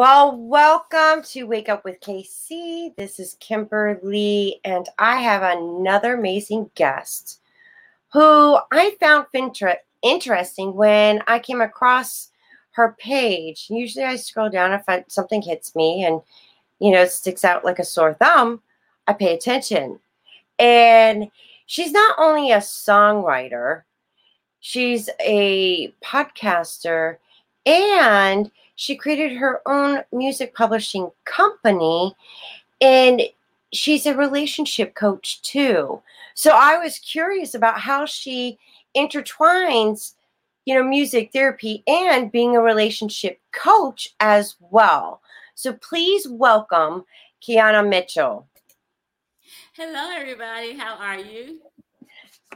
Well, welcome to Wake Up with KC. This is Kimberly, and I have another amazing guest who I found inter- interesting when I came across her page. Usually I scroll down if I, something hits me and, you know, sticks out like a sore thumb, I pay attention. And she's not only a songwriter, she's a podcaster and she created her own music publishing company and she's a relationship coach too. So I was curious about how she intertwines, you know, music therapy and being a relationship coach as well. So please welcome Kiana Mitchell. Hello, everybody. How are you?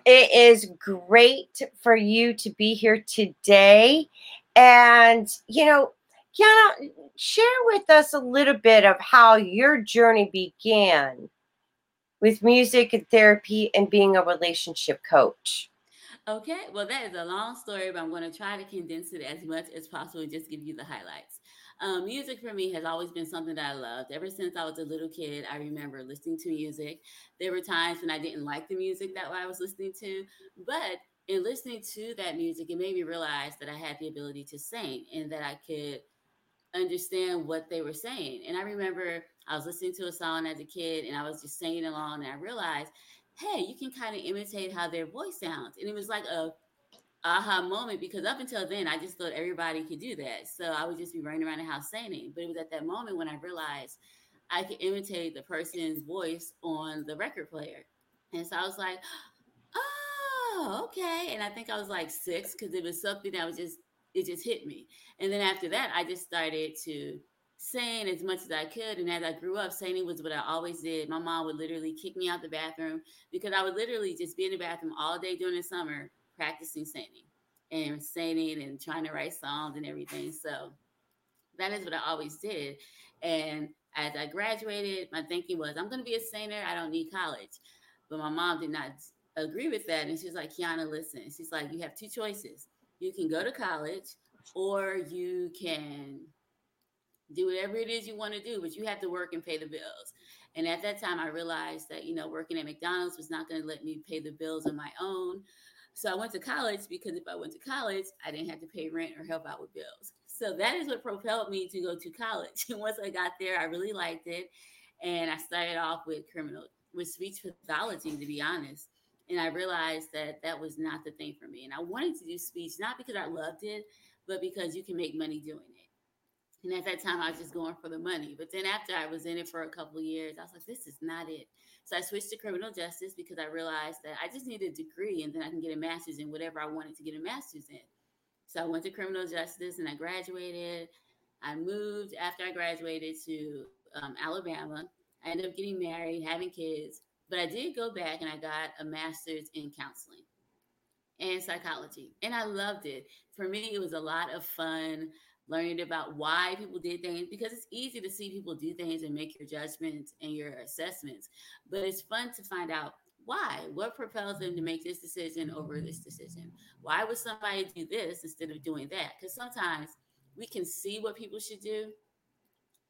It is great for you to be here today. And, you know, Kiana, share with us a little bit of how your journey began with music and therapy and being a relationship coach. Okay, well, that is a long story, but I'm going to try to condense it as much as possible and just give you the highlights. Um, music for me has always been something that I loved. Ever since I was a little kid, I remember listening to music. There were times when I didn't like the music that I was listening to, but in listening to that music, it made me realize that I had the ability to sing and that I could understand what they were saying. And I remember I was listening to a song as a kid and I was just singing along and I realized, hey, you can kind of imitate how their voice sounds. And it was like a aha moment because up until then I just thought everybody could do that. So I would just be running around the house singing. But it was at that moment when I realized I could imitate the person's voice on the record player. And so I was like, oh, okay. And I think I was like six because it was something that was just it just hit me. And then after that, I just started to sing as much as I could. And as I grew up, singing was what I always did. My mom would literally kick me out the bathroom because I would literally just be in the bathroom all day during the summer practicing singing and singing and trying to write songs and everything. So that is what I always did. And as I graduated, my thinking was, I'm going to be a singer. I don't need college. But my mom did not agree with that. And she's like, Kiana, listen. She's like, you have two choices you can go to college or you can do whatever it is you want to do, but you have to work and pay the bills. And at that time, I realized that, you know, working at McDonald's was not going to let me pay the bills on my own. So I went to college because if I went to college, I didn't have to pay rent or help out with bills. So that is what propelled me to go to college. And once I got there, I really liked it. And I started off with criminal, with speech pathology, to be honest. And I realized that that was not the thing for me. And I wanted to do speech, not because I loved it, but because you can make money doing it. And at that time, I was just going for the money. But then after I was in it for a couple years, I was like, this is not it. So I switched to criminal justice because I realized that I just need a degree and then I can get a master's in whatever I wanted to get a master's in. So I went to criminal justice and I graduated. I moved after I graduated to um, Alabama. I ended up getting married, having kids. But I did go back and I got a master's in counseling and psychology. And I loved it. For me, it was a lot of fun learning about why people did things because it's easy to see people do things and make your judgments and your assessments. But it's fun to find out why. What propels them to make this decision over this decision? Why would somebody do this instead of doing that? Because sometimes we can see what people should do,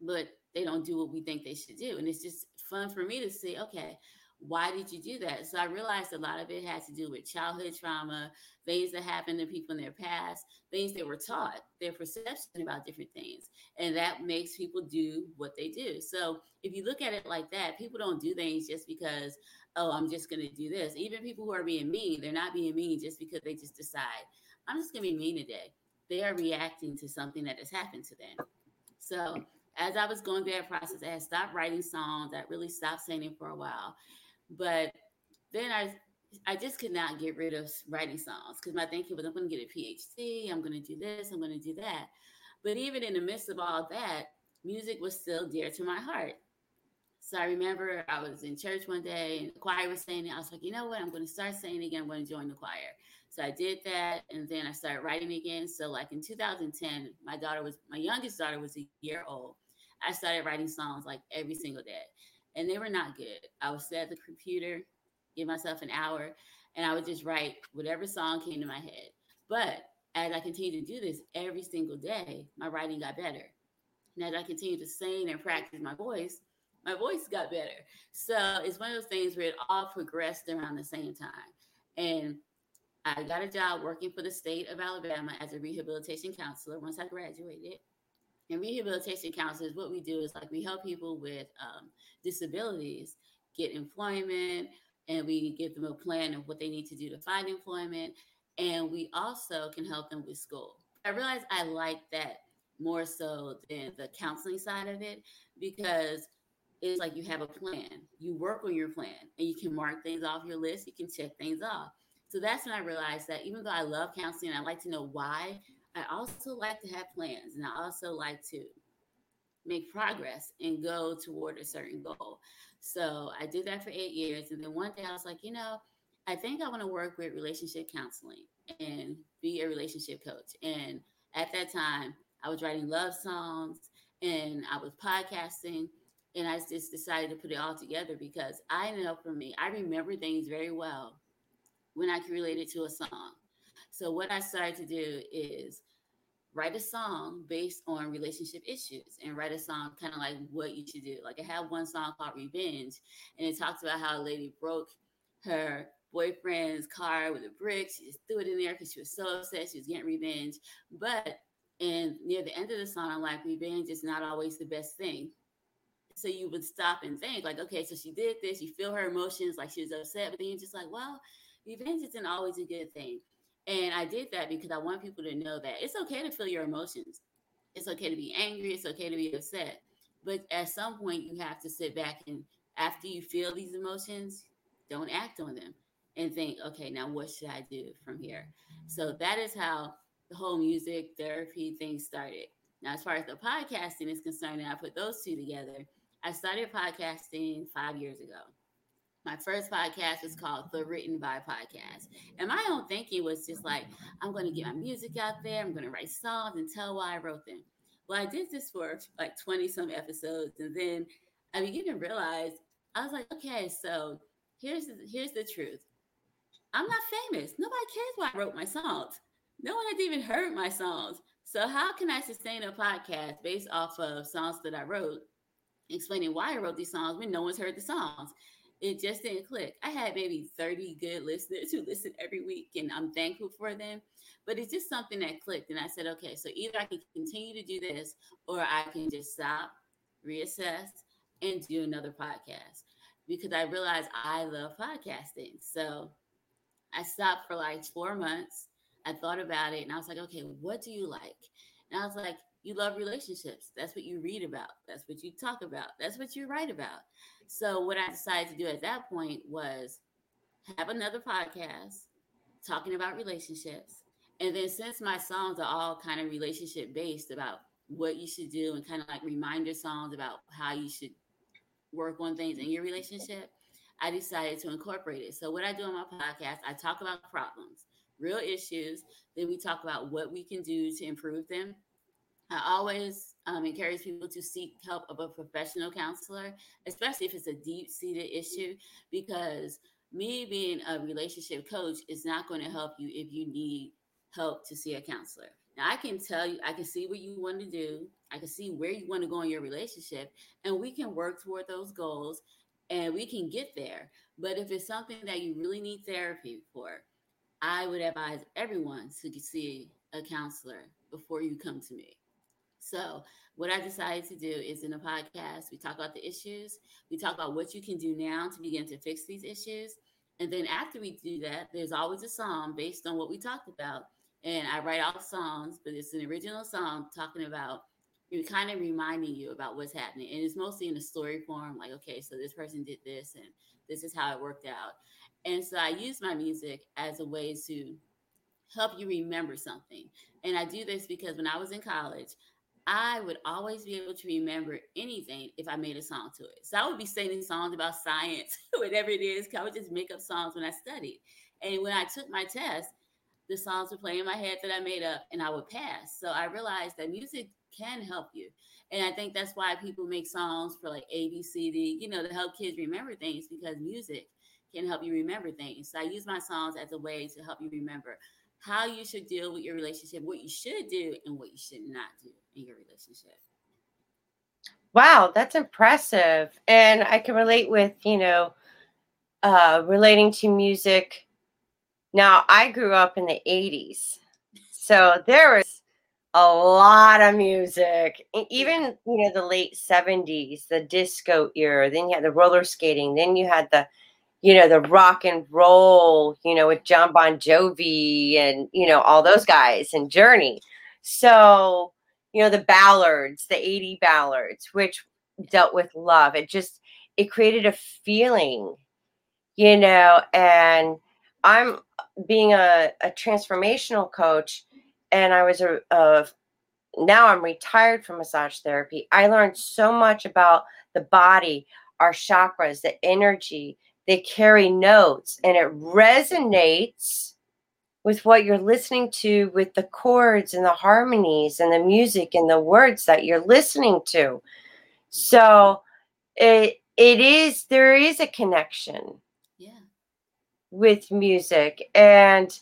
but they don't do what we think they should do. And it's just fun for me to see, okay, why did you do that? So I realized a lot of it had to do with childhood trauma, things that happened to people in their past, things they were taught, their perception about different things. And that makes people do what they do. So if you look at it like that, people don't do things just because, oh, I'm just going to do this. Even people who are being mean, they're not being mean just because they just decide, I'm just going to be mean today. They are reacting to something that has happened to them. So as I was going through that process, I had stopped writing songs. I really stopped singing for a while. But then I I just could not get rid of writing songs because my thinking was I'm going to get a PhD, I'm going to do this, I'm going to do that. But even in the midst of all that, music was still dear to my heart. So I remember I was in church one day and the choir was saying. I was like, you know what? I'm going to start saying again. I'm going to join the choir. So I did that, and then I started writing again. So like in 2010, my daughter was my youngest daughter was a year old. I started writing songs like every single day and they were not good. I would sit at the computer, give myself an hour, and I would just write whatever song came to my head. But as I continued to do this every single day, my writing got better. And as I continued to sing and practice my voice, my voice got better. So it's one of those things where it all progressed around the same time. And I got a job working for the state of Alabama as a rehabilitation counselor once I graduated. And rehabilitation counselors, what we do is like we help people with um, disabilities get employment, and we give them a plan of what they need to do to find employment. And we also can help them with school. I realized I like that more so than the counseling side of it because it's like you have a plan. You work on your plan and you can mark things off your list. You can check things off. So that's when I realized that even though I love counseling, I like to know why. I also like to have plans and I also like to make progress and go toward a certain goal. So I did that for eight years. And then one day I was like, you know, I think I want to work with relationship counseling and be a relationship coach. And at that time, I was writing love songs and I was podcasting. And I just decided to put it all together because I know for me, I remember things very well when I can relate it to a song. So what I started to do is write a song based on relationship issues and write a song kind of like what you should do. Like I have one song called Revenge, and it talks about how a lady broke her boyfriend's car with a brick. She just threw it in there because she was so upset. She was getting revenge. But and near the end of the song, I'm like, revenge is not always the best thing. So you would stop and think, like, okay, so she did this, you feel her emotions, like she was upset, but then you're just like, well, revenge isn't always a good thing. And I did that because I want people to know that it's okay to feel your emotions. It's okay to be angry. It's okay to be upset. But at some point, you have to sit back and after you feel these emotions, don't act on them and think, okay, now what should I do from here? So that is how the whole music therapy thing started. Now, as far as the podcasting is concerned, and I put those two together, I started podcasting five years ago. My first podcast was called The Written by Podcast. And my own thinking was just like, I'm going to get my music out there. I'm going to write songs and tell why I wrote them. Well, I did this for like 20 some episodes. And then I began to realize, I was like, okay, so here's the, here's the truth. I'm not famous. Nobody cares why I wrote my songs. No one has even heard my songs. So how can I sustain a podcast based off of songs that I wrote, explaining why I wrote these songs when no one's heard the songs? It just didn't click. I had maybe 30 good listeners who listen every week, and I'm thankful for them. But it's just something that clicked. And I said, okay, so either I can continue to do this or I can just stop, reassess, and do another podcast because I realized I love podcasting. So I stopped for like four months. I thought about it and I was like, okay, what do you like? And I was like, you love relationships. That's what you read about. That's what you talk about. That's what you write about. So what I decided to do at that point was have another podcast talking about relationships. And then since my songs are all kind of relationship based about what you should do and kind of like reminder songs about how you should work on things in your relationship, I decided to incorporate it. So what I do on my podcast, I talk about problems, real issues, then we talk about what we can do to improve them I always um, encourage people to seek help of a professional counselor, especially if it's a deep seated issue, because me being a relationship coach is not going to help you if you need help to see a counselor. Now, I can tell you, I can see what you want to do, I can see where you want to go in your relationship, and we can work toward those goals and we can get there. But if it's something that you really need therapy for, I would advise everyone to see a counselor before you come to me. So, what I decided to do is in a podcast, we talk about the issues, we talk about what you can do now to begin to fix these issues. And then after we do that, there's always a song based on what we talked about. And I write all songs, but it's an original song talking about kind of reminding you about what's happening. And it's mostly in a story form, like, okay, so this person did this and this is how it worked out. And so I use my music as a way to help you remember something. And I do this because when I was in college, I would always be able to remember anything if I made a song to it. So I would be singing songs about science, whatever it is. I would just make up songs when I studied. And when I took my test, the songs would play in my head that I made up and I would pass. So I realized that music can help you. And I think that's why people make songs for like A, B, C, D, you know, to help kids remember things because music can help you remember things. So I use my songs as a way to help you remember how you should deal with your relationship, what you should do, and what you should not do in your relationship. Wow, that's impressive. And I can relate with, you know, uh, relating to music. Now, I grew up in the 80s. So there was a lot of music. Even, you know, the late 70s, the disco era, then you had the roller skating, then you had the you know, the rock and roll, you know, with Jon Bon Jovi and, you know, all those guys and Journey. So, you know, the ballads, the 80 ballads, which dealt with love. It just, it created a feeling, you know, and I'm being a, a transformational coach and I was a, a now I'm retired from massage therapy. I learned so much about the body, our chakras, the energy, they carry notes and it resonates with what you're listening to with the chords and the harmonies and the music and the words that you're listening to. So it it is there is a connection yeah. with music and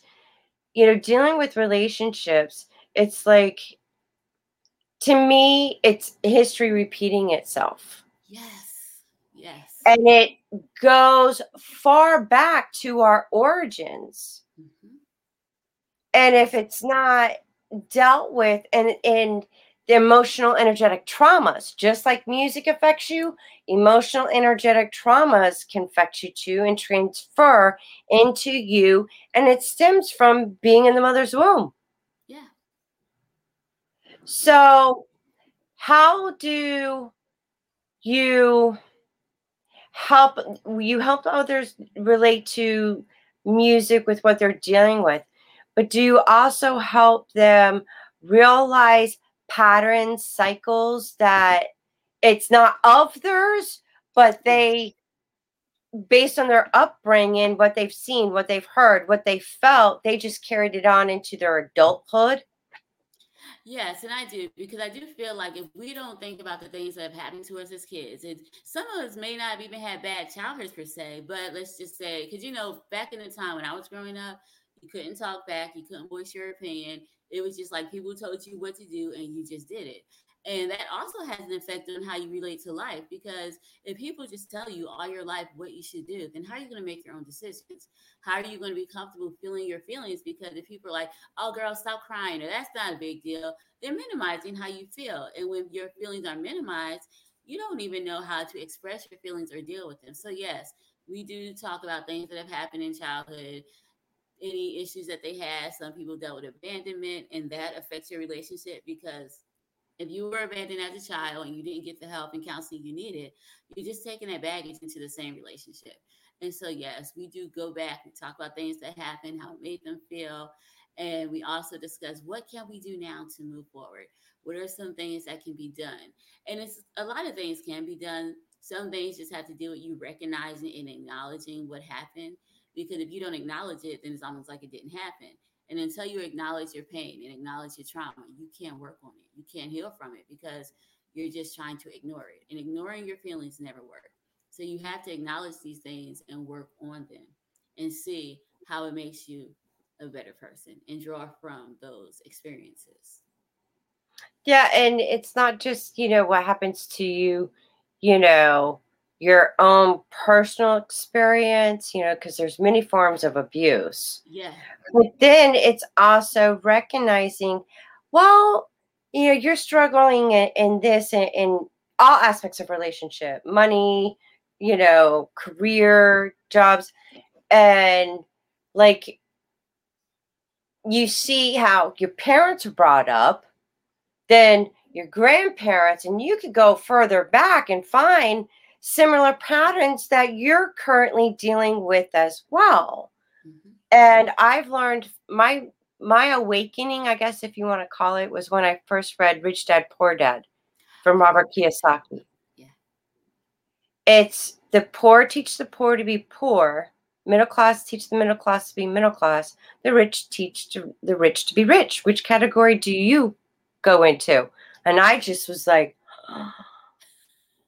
you know dealing with relationships it's like to me it's history repeating itself. Yes. Yes and it goes far back to our origins. Mm-hmm. And if it's not dealt with and and the emotional energetic traumas, just like music affects you, emotional energetic traumas can affect you too and transfer into you. And it stems from being in the mother's womb. Yeah. So, how do you help you help others relate to music with what they're dealing with but do you also help them realize patterns cycles that it's not of theirs but they based on their upbringing what they've seen what they've heard what they felt they just carried it on into their adulthood Yes, and I do because I do feel like if we don't think about the things that have happened to us as kids, and some of us may not even have bad childhoods per se, but let's just say, because you know, back in the time when I was growing up, you couldn't talk back, you couldn't voice your opinion. It was just like people told you what to do and you just did it. And that also has an effect on how you relate to life because if people just tell you all your life what you should do, then how are you going to make your own decisions? How are you going to be comfortable feeling your feelings? Because if people are like, oh, girl, stop crying, or that's not a big deal, they're minimizing how you feel. And when your feelings are minimized, you don't even know how to express your feelings or deal with them. So, yes, we do talk about things that have happened in childhood, any issues that they had. Some people dealt with abandonment, and that affects your relationship because if you were abandoned as a child and you didn't get the help and counseling you needed, you're just taking that baggage into the same relationship. And so, yes, we do go back. and talk about things that happened, how it made them feel, and we also discuss what can we do now to move forward. What are some things that can be done? And it's a lot of things can be done. Some things just have to do with you recognizing and acknowledging what happened. Because if you don't acknowledge it, then it's almost like it didn't happen. And until you acknowledge your pain and acknowledge your trauma, you can't work on it. You can't heal from it because you're just trying to ignore it. And ignoring your feelings never work. So you have to acknowledge these things and work on them and see how it makes you a better person and draw from those experiences. Yeah, and it's not just, you know, what happens to you, you know, your own personal experience, you know, because there's many forms of abuse. Yeah. But then it's also recognizing, well, you know, you're struggling in, in this in, in all aspects of relationship, money, you know, career, jobs, and like you see how your parents are brought up, then your grandparents, and you could go further back and find similar patterns that you're currently dealing with as well. Mm-hmm. And I've learned my my awakening, I guess if you want to call it, was when I first read Rich Dad Poor Dad from Robert Kiyosaki. Yeah. It's the poor teach the poor to be poor, middle class teach the middle class to be middle class, the rich teach to, the rich to be rich. Which category do you go into? And I just was like,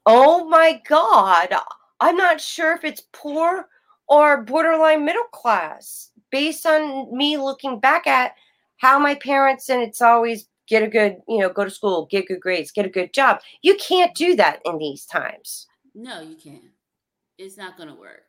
oh my God, I'm not sure if it's poor or borderline middle class based on me looking back at how my parents, and it's always get a good, you know, go to school, get good grades, get a good job. You can't do that in these times. No, you can't. It's not going to work.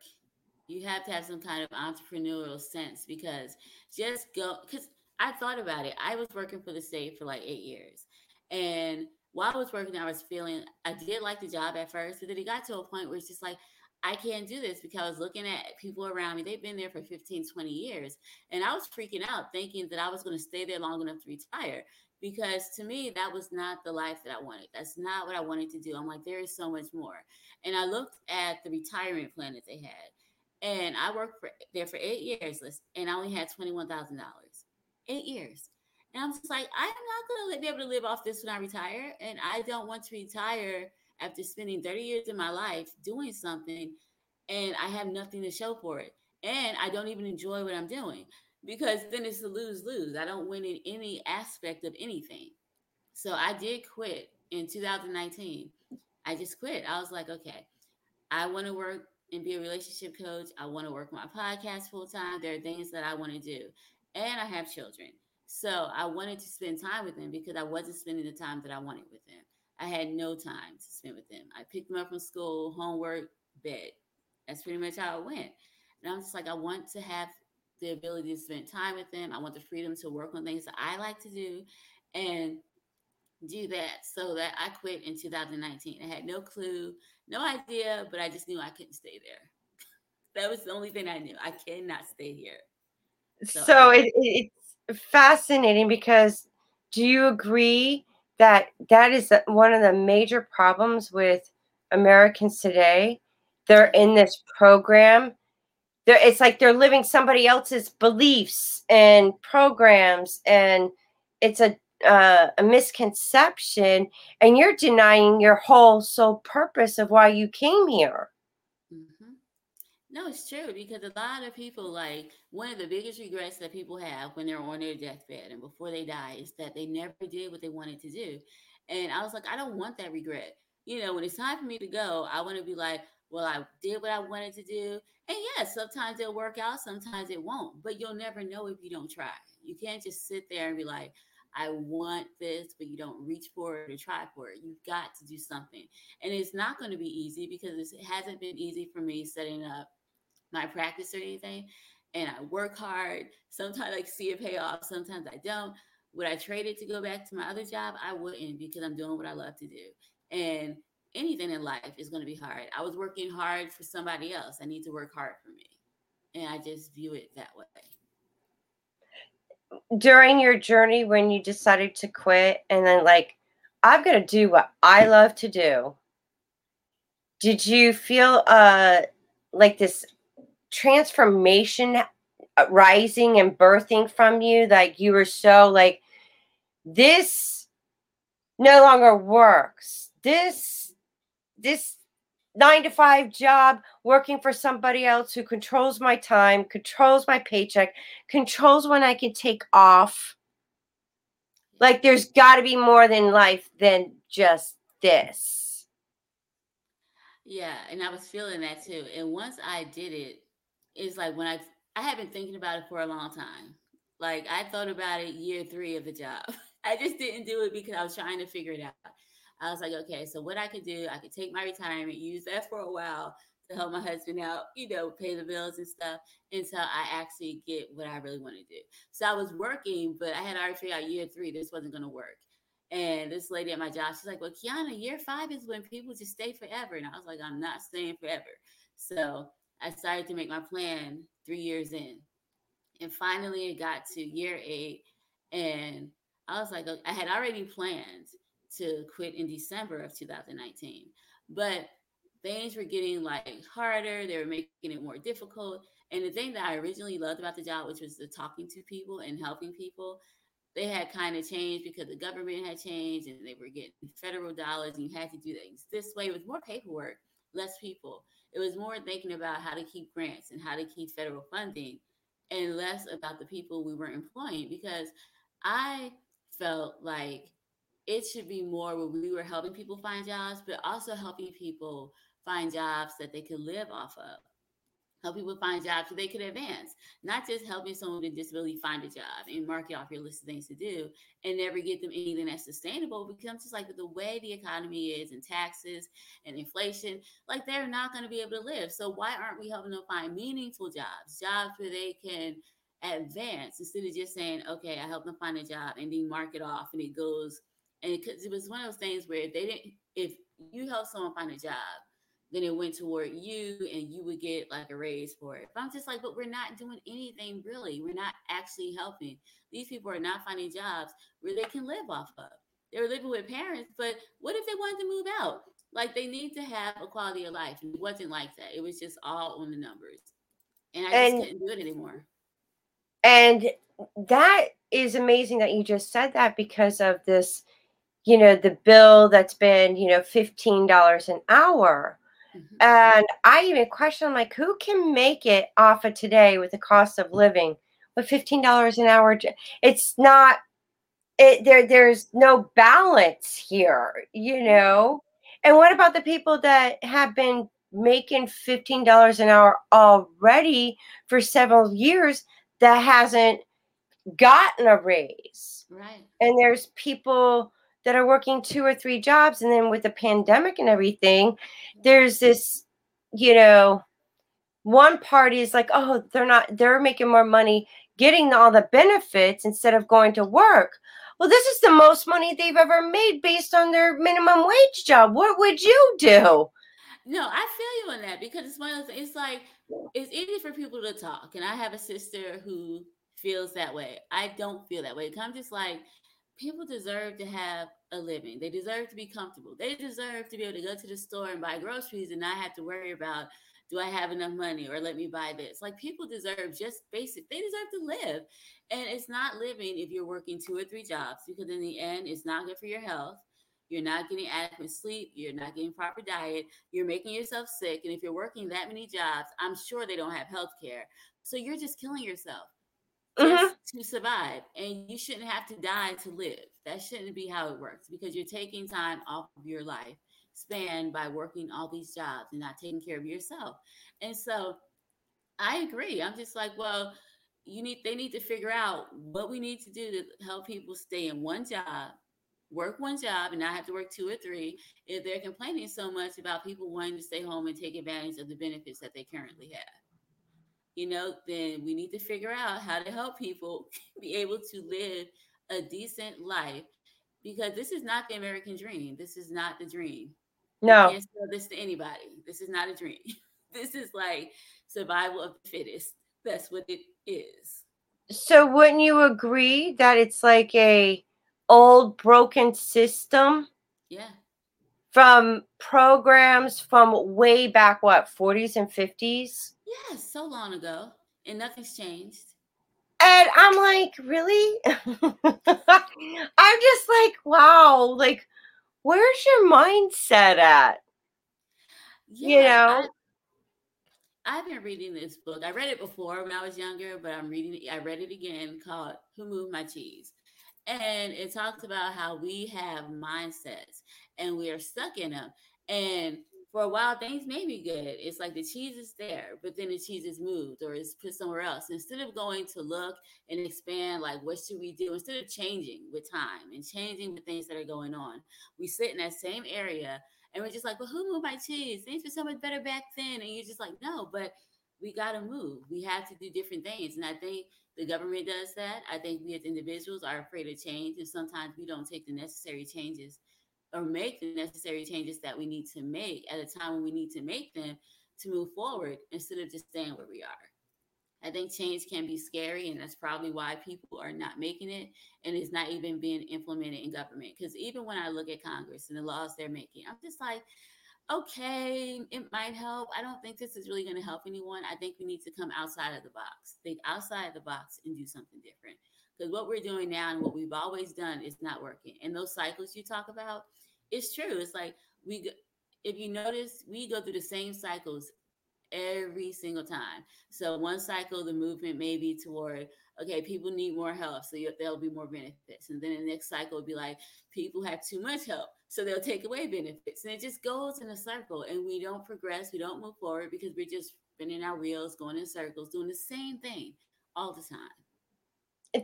You have to have some kind of entrepreneurial sense because just go, because I thought about it. I was working for the state for like eight years. And while I was working, I was feeling, I did like the job at first, but then it got to a point where it's just like, I can't do this because looking at people around me. They've been there for 15, 20 years. And I was freaking out thinking that I was going to stay there long enough to retire because to me, that was not the life that I wanted. That's not what I wanted to do. I'm like, there is so much more. And I looked at the retirement plan that they had. And I worked for, there for eight years and I only had $21,000. Eight years. And I'm just like, I'm not going to be able to live off this when I retire. And I don't want to retire after spending 30 years of my life doing something and I have nothing to show for it. And I don't even enjoy what I'm doing because then it's a lose lose. I don't win in any aspect of anything. So I did quit in 2019. I just quit. I was like, okay, I want to work and be a relationship coach. I want to work my podcast full time. There are things that I want to do. And I have children. So I wanted to spend time with them because I wasn't spending the time that I wanted with them. I had no time to spend with them. I picked them up from school, homework, bed. That's pretty much how it went. And I'm just like, I want to have the ability to spend time with them. I want the freedom to work on things that I like to do and do that. So that I quit in 2019. I had no clue, no idea, but I just knew I couldn't stay there. that was the only thing I knew. I cannot stay here. So, so it, it's fascinating because do you agree that that is one of the major problems with Americans today? They're in this program they're, it's like they're living somebody else's beliefs and programs and it's a uh, a misconception and you're denying your whole sole purpose of why you came here. No it's true because a lot of people like one of the biggest regrets that people have when they're on their deathbed and before they die is that they never did what they wanted to do and i was like i don't want that regret you know when it's time for me to go i want to be like well, I did what I wanted to do. And yes, sometimes it'll work out, sometimes it won't, but you'll never know if you don't try. You can't just sit there and be like, I want this, but you don't reach for it or try for it. You've got to do something. And it's not going to be easy because it hasn't been easy for me setting up my practice or anything. And I work hard. Sometimes I see a payoff, sometimes I don't. Would I trade it to go back to my other job? I wouldn't because I'm doing what I love to do. And anything in life is going to be hard. I was working hard for somebody else. I need to work hard for me. And I just view it that way. During your journey, when you decided to quit, and then like, I'm going to do what I love to do, did you feel uh, like this transformation uh, rising and birthing from you? Like, you were so like, this no longer works. This this nine to five job working for somebody else who controls my time, controls my paycheck, controls when I can take off. Like there's got to be more than life than just this. Yeah, and I was feeling that too. And once I did it, it's like when I I have been thinking about it for a long time. Like I thought about it year three of the job. I just didn't do it because I was trying to figure it out. I was like, okay, so what I could do, I could take my retirement, use that for a while to help my husband out, you know, pay the bills and stuff until I actually get what I really want to do. So I was working, but I had already figured out year three, this wasn't going to work. And this lady at my job, she's like, well, Kiana, year five is when people just stay forever. And I was like, I'm not staying forever. So I started to make my plan three years in. And finally, it got to year eight. And I was like, I had already planned to quit in December of 2019. But things were getting like harder, they were making it more difficult. And the thing that I originally loved about the job, which was the talking to people and helping people, they had kind of changed because the government had changed and they were getting federal dollars and you had to do things this way. It was more paperwork, less people. It was more thinking about how to keep grants and how to keep federal funding and less about the people we were employing because I felt like it should be more where we were helping people find jobs, but also helping people find jobs that they could live off of. Help people find jobs so they could advance, not just helping someone with disability find a job and mark it off your list of things to do and never get them anything that's sustainable because just like the way the economy is and taxes and inflation, like they're not going to be able to live. So why aren't we helping them find meaningful jobs, jobs where they can advance instead of just saying, okay, I help them find a job and then mark it off and it goes and because it, was one of those things where they didn't if you help someone find a job then it went toward you and you would get like a raise for it. But I'm just like, but we're not doing anything really. We're not actually helping. These people are not finding jobs where they can live off of. They're living with parents, but what if they wanted to move out? Like they need to have a quality of life. And It wasn't like that. It was just all on the numbers. And I and, just couldn't do it anymore. And that is amazing that you just said that because of this, you know, the bill that's been, you know, $15 an hour Mm-hmm. And I even question, like, who can make it off of today with the cost of living with fifteen dollars an hour? It's not. It there. There's no balance here, you know. And what about the people that have been making fifteen dollars an hour already for several years that hasn't gotten a raise? Right. And there's people that are working two or three jobs and then with the pandemic and everything there's this you know one party is like oh they're not they're making more money getting all the benefits instead of going to work. Well this is the most money they've ever made based on their minimum wage job. What would you do? No i feel you on that because it's one of those it's like it's easy for people to talk and i have a sister who feels that way. I don't feel that way. I'm just like people deserve to have a living. They deserve to be comfortable. They deserve to be able to go to the store and buy groceries and not have to worry about do I have enough money or let me buy this. Like people deserve just basic. They deserve to live. And it's not living if you're working two or three jobs because in the end it's not good for your health. You're not getting adequate sleep. You're not getting proper diet. You're making yourself sick. And if you're working that many jobs, I'm sure they don't have health care. So you're just killing yourself mm-hmm. to survive. And you shouldn't have to die to live. That shouldn't be how it works because you're taking time off of your life span by working all these jobs and not taking care of yourself. And so I agree. I'm just like, well, you need they need to figure out what we need to do to help people stay in one job work one job and not have to work two or three if they're complaining so much about people wanting to stay home and take advantage of the benefits that they currently have you know, then we need to figure out how to help people be able to live a decent life because this is not the American dream. This is not the dream. No. You can't this to anybody. This is not a dream. this is like survival of the fittest. That's what it is. So wouldn't you agree that it's like a old broken system? Yeah. From programs from way back what 40s and 50s? Yes, so long ago, and nothing's changed. And I'm like, really? I'm just like, wow, like, where's your mindset at? Yeah, you know? I, I've been reading this book. I read it before when I was younger, but I'm reading it. I read it again called Who Moved My Cheese? And it talks about how we have mindsets and we are stuck in them. And for a while things may be good. It's like the cheese is there, but then the cheese is moved or is put somewhere else. Instead of going to look and expand, like what should we do? Instead of changing with time and changing the things that are going on, we sit in that same area and we're just like, well, who moved my cheese? Things were so much better back then. And you're just like, no, but we got to move. We have to do different things. And I think the government does that. I think we as individuals are afraid of change. And sometimes we don't take the necessary changes or make the necessary changes that we need to make at a time when we need to make them to move forward instead of just staying where we are. I think change can be scary, and that's probably why people are not making it and it's not even being implemented in government. Because even when I look at Congress and the laws they're making, I'm just like, okay, it might help. I don't think this is really going to help anyone. I think we need to come outside of the box, think outside the box, and do something different. Because what we're doing now and what we've always done is not working. And those cycles you talk about, it's true. It's like we, if you notice, we go through the same cycles every single time. So one cycle, the movement may be toward, okay, people need more help, so there'll be more benefits. And then the next cycle will be like, people have too much help, so they'll take away benefits. And it just goes in a circle, and we don't progress, we don't move forward because we're just spinning our wheels, going in circles, doing the same thing all the time.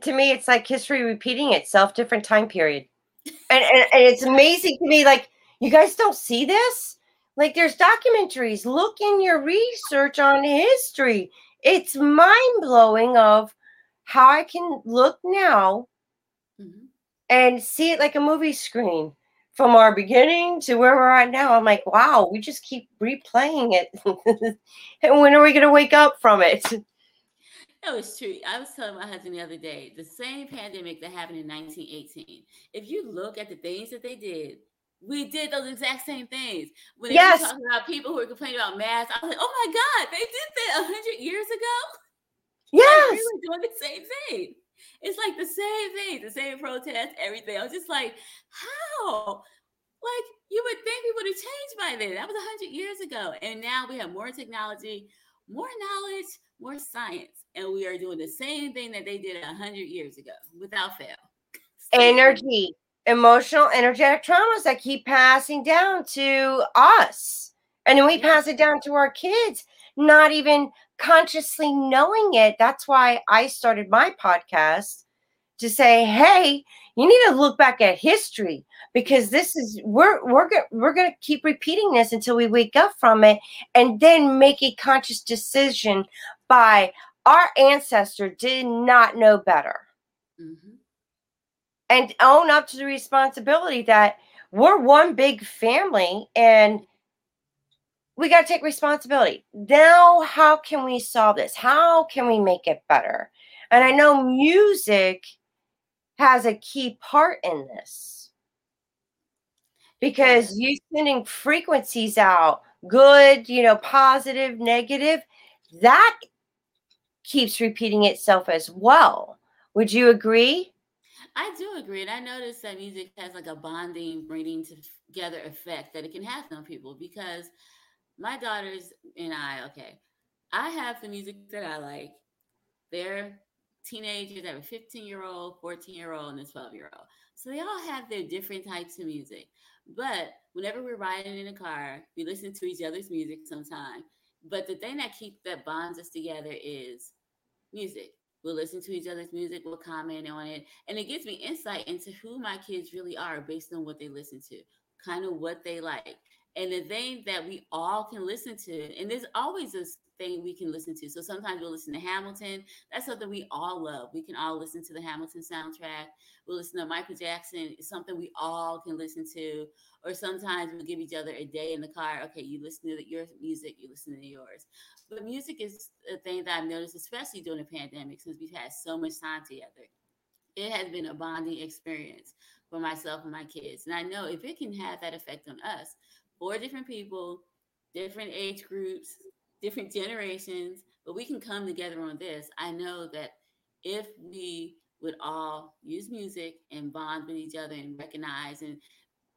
To me, it's like history repeating itself, different time period. And, and, and it's amazing to me, like, you guys don't see this? Like, there's documentaries. Look in your research on history. It's mind blowing of how I can look now mm-hmm. and see it like a movie screen from our beginning to where we're at now. I'm like, wow, we just keep replaying it. and when are we going to wake up from it? That was true. I was telling my husband the other day the same pandemic that happened in 1918. If you look at the things that they did, we did those exact same things. When they yes. were talking about people who were complaining about masks, I was like, oh my God, they did that 100 years ago? Yes. Like, we were doing the same thing. It's like the same thing, the same protest, everything. I was just like, how? Like you would think we would have changed by then. That was hundred years ago, and now we have more technology, more knowledge, more science, and we are doing the same thing that they did hundred years ago without fail. Energy, emotional, energetic traumas that keep passing down to us, and then we pass it down to our kids, not even consciously knowing it. That's why I started my podcast to say, hey, you need to look back at history because this is we're we're we're going to keep repeating this until we wake up from it and then make a conscious decision by our ancestor did not know better. Mm-hmm. And own up to the responsibility that we're one big family and we got to take responsibility. Now, how can we solve this? How can we make it better? And I know music has a key part in this because you sending frequencies out, good, you know, positive, negative, that keeps repeating itself as well. Would you agree? I do agree. And I notice that music has like a bonding, bringing together effect that it can have on people because my daughters and I, okay, I have the music that I like. They're teenagers. I have a 15 year old, 14 year old, and a 12 year old. So they all have their different types of music. But whenever we're riding in a car, we listen to each other's music sometimes. But the thing that keeps that bonds us together is music. We'll listen to each other's music, we'll comment on it, and it gives me insight into who my kids really are based on what they listen to, kind of what they like. And the thing that we all can listen to, and there's always this thing we can listen to. So sometimes we'll listen to Hamilton. That's something we all love. We can all listen to the Hamilton soundtrack. We'll listen to Michael Jackson. It's something we all can listen to. Or sometimes we'll give each other a day in the car. Okay, you listen to your music, you listen to yours. But music is a thing that I've noticed, especially during the pandemic, since we've had so much time together. It has been a bonding experience for myself and my kids. And I know if it can have that effect on us, four different people, different age groups, different generations, but we can come together on this. I know that if we would all use music and bond with each other and recognize and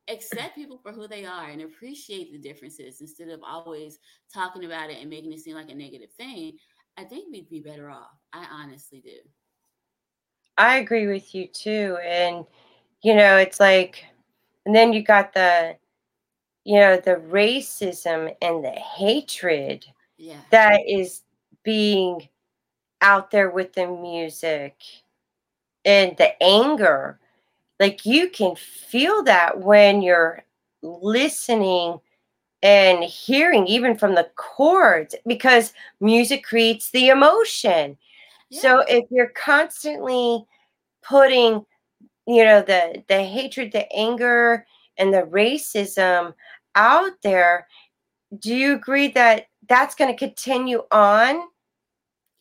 accept people for who they are and appreciate the differences instead of always talking about it and making it seem like a negative thing, I think we'd be better off. I honestly do. I agree with you too. And, you know, it's like, and then you got the, you know, the racism and the hatred yeah. that is being out there with the music and the anger. Like you can feel that when you're listening and hearing, even from the chords, because music creates the emotion. Yeah. So if you're constantly putting, you know, the the hatred, the anger, and the racism out there, do you agree that that's going to continue on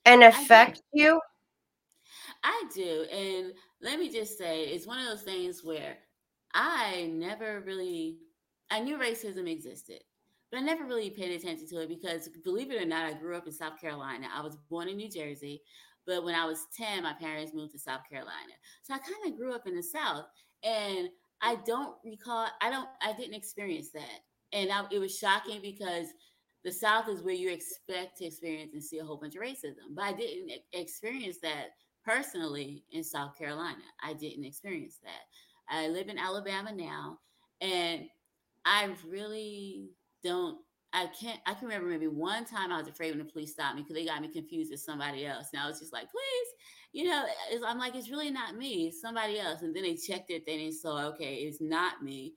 and affect I you? I do. And let me just say, it's one of those things where I never really, I knew racism existed, but I never really paid attention to it because, believe it or not, I grew up in South Carolina. I was born in New Jersey, but when I was 10, my parents moved to South Carolina. So I kind of grew up in the South. And I don't recall, I don't, I didn't experience that. And I, it was shocking because the South is where you expect to experience and see a whole bunch of racism. But I didn't experience that personally in South Carolina. I didn't experience that. I live in Alabama now, and I really don't. I can't. I can remember maybe one time I was afraid when the police stopped me because they got me confused with somebody else, and I was just like, "Please, you know." I'm like, "It's really not me, it's somebody else." And then they checked it, then they saw, okay, it's not me.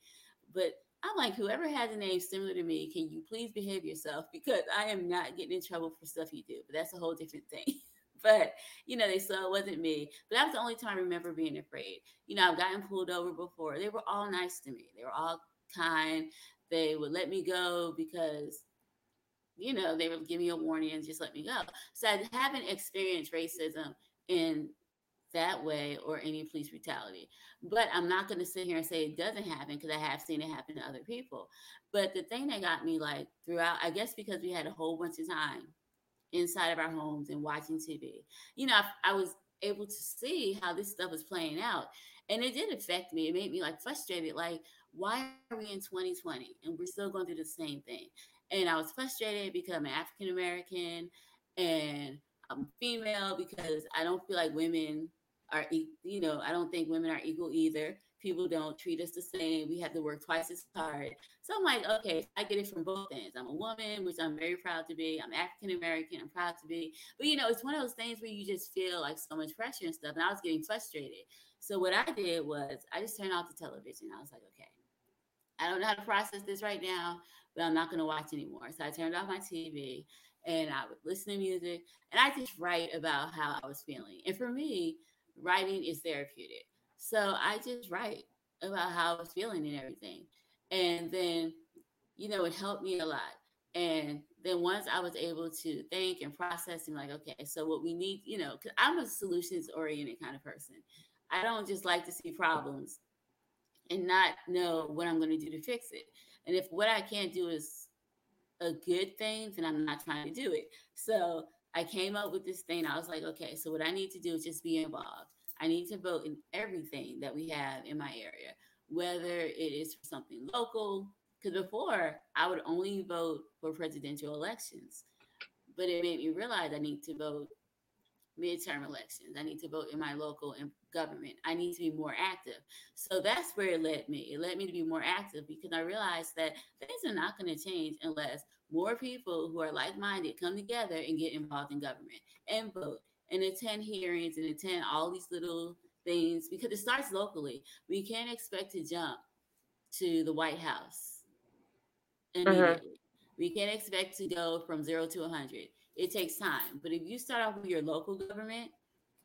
But I'm like, whoever has a name similar to me, can you please behave yourself? Because I am not getting in trouble for stuff you do. But that's a whole different thing. but you know, they saw it wasn't me. But that was the only time I remember being afraid. You know, I've gotten pulled over before. They were all nice to me. They were all kind. They would let me go because, you know, they would give me a warning and just let me go. So I haven't experienced racism in that way or any police brutality. But I'm not going to sit here and say it doesn't happen because I have seen it happen to other people. But the thing that got me like throughout, I guess because we had a whole bunch of time inside of our homes and watching TV, you know, I, I was able to see how this stuff was playing out. And it did affect me. It made me like frustrated. Like, why are we in 2020 and we're still going through the same thing? And I was frustrated because I'm African American and I'm female because I don't feel like women are, you know, I don't think women are equal either. People don't treat us the same. We have to work twice as hard. So I'm like, okay, I get it from both ends. I'm a woman, which I'm very proud to be. I'm African American, I'm proud to be. But you know, it's one of those things where you just feel like so much pressure and stuff. And I was getting frustrated. So what I did was I just turned off the television. I was like, okay, I don't know how to process this right now, but I'm not going to watch anymore. So I turned off my TV and I would listen to music and I just write about how I was feeling. And for me, writing is therapeutic. So I just write about how I was feeling and everything. And then, you know, it helped me a lot. And then once I was able to think and process and like, okay, so what we need, you know, because I'm a solutions oriented kind of person. I don't just like to see problems and not know what I'm going to do to fix it. And if what I can't do is a good thing, then I'm not trying to do it. So I came up with this thing. I was like, okay, so what I need to do is just be involved. I need to vote in everything that we have in my area, whether it is for something local, because before I would only vote for presidential elections. But it made me realize I need to vote midterm elections. I need to vote in my local government. I need to be more active. So that's where it led me. It led me to be more active because I realized that things are not going to change unless more people who are like minded come together and get involved in government and vote and attend hearings and attend all these little things because it starts locally. We can't expect to jump to the White House immediately. Uh-huh. We can't expect to go from zero to 100 it takes time. But if you start off with your local government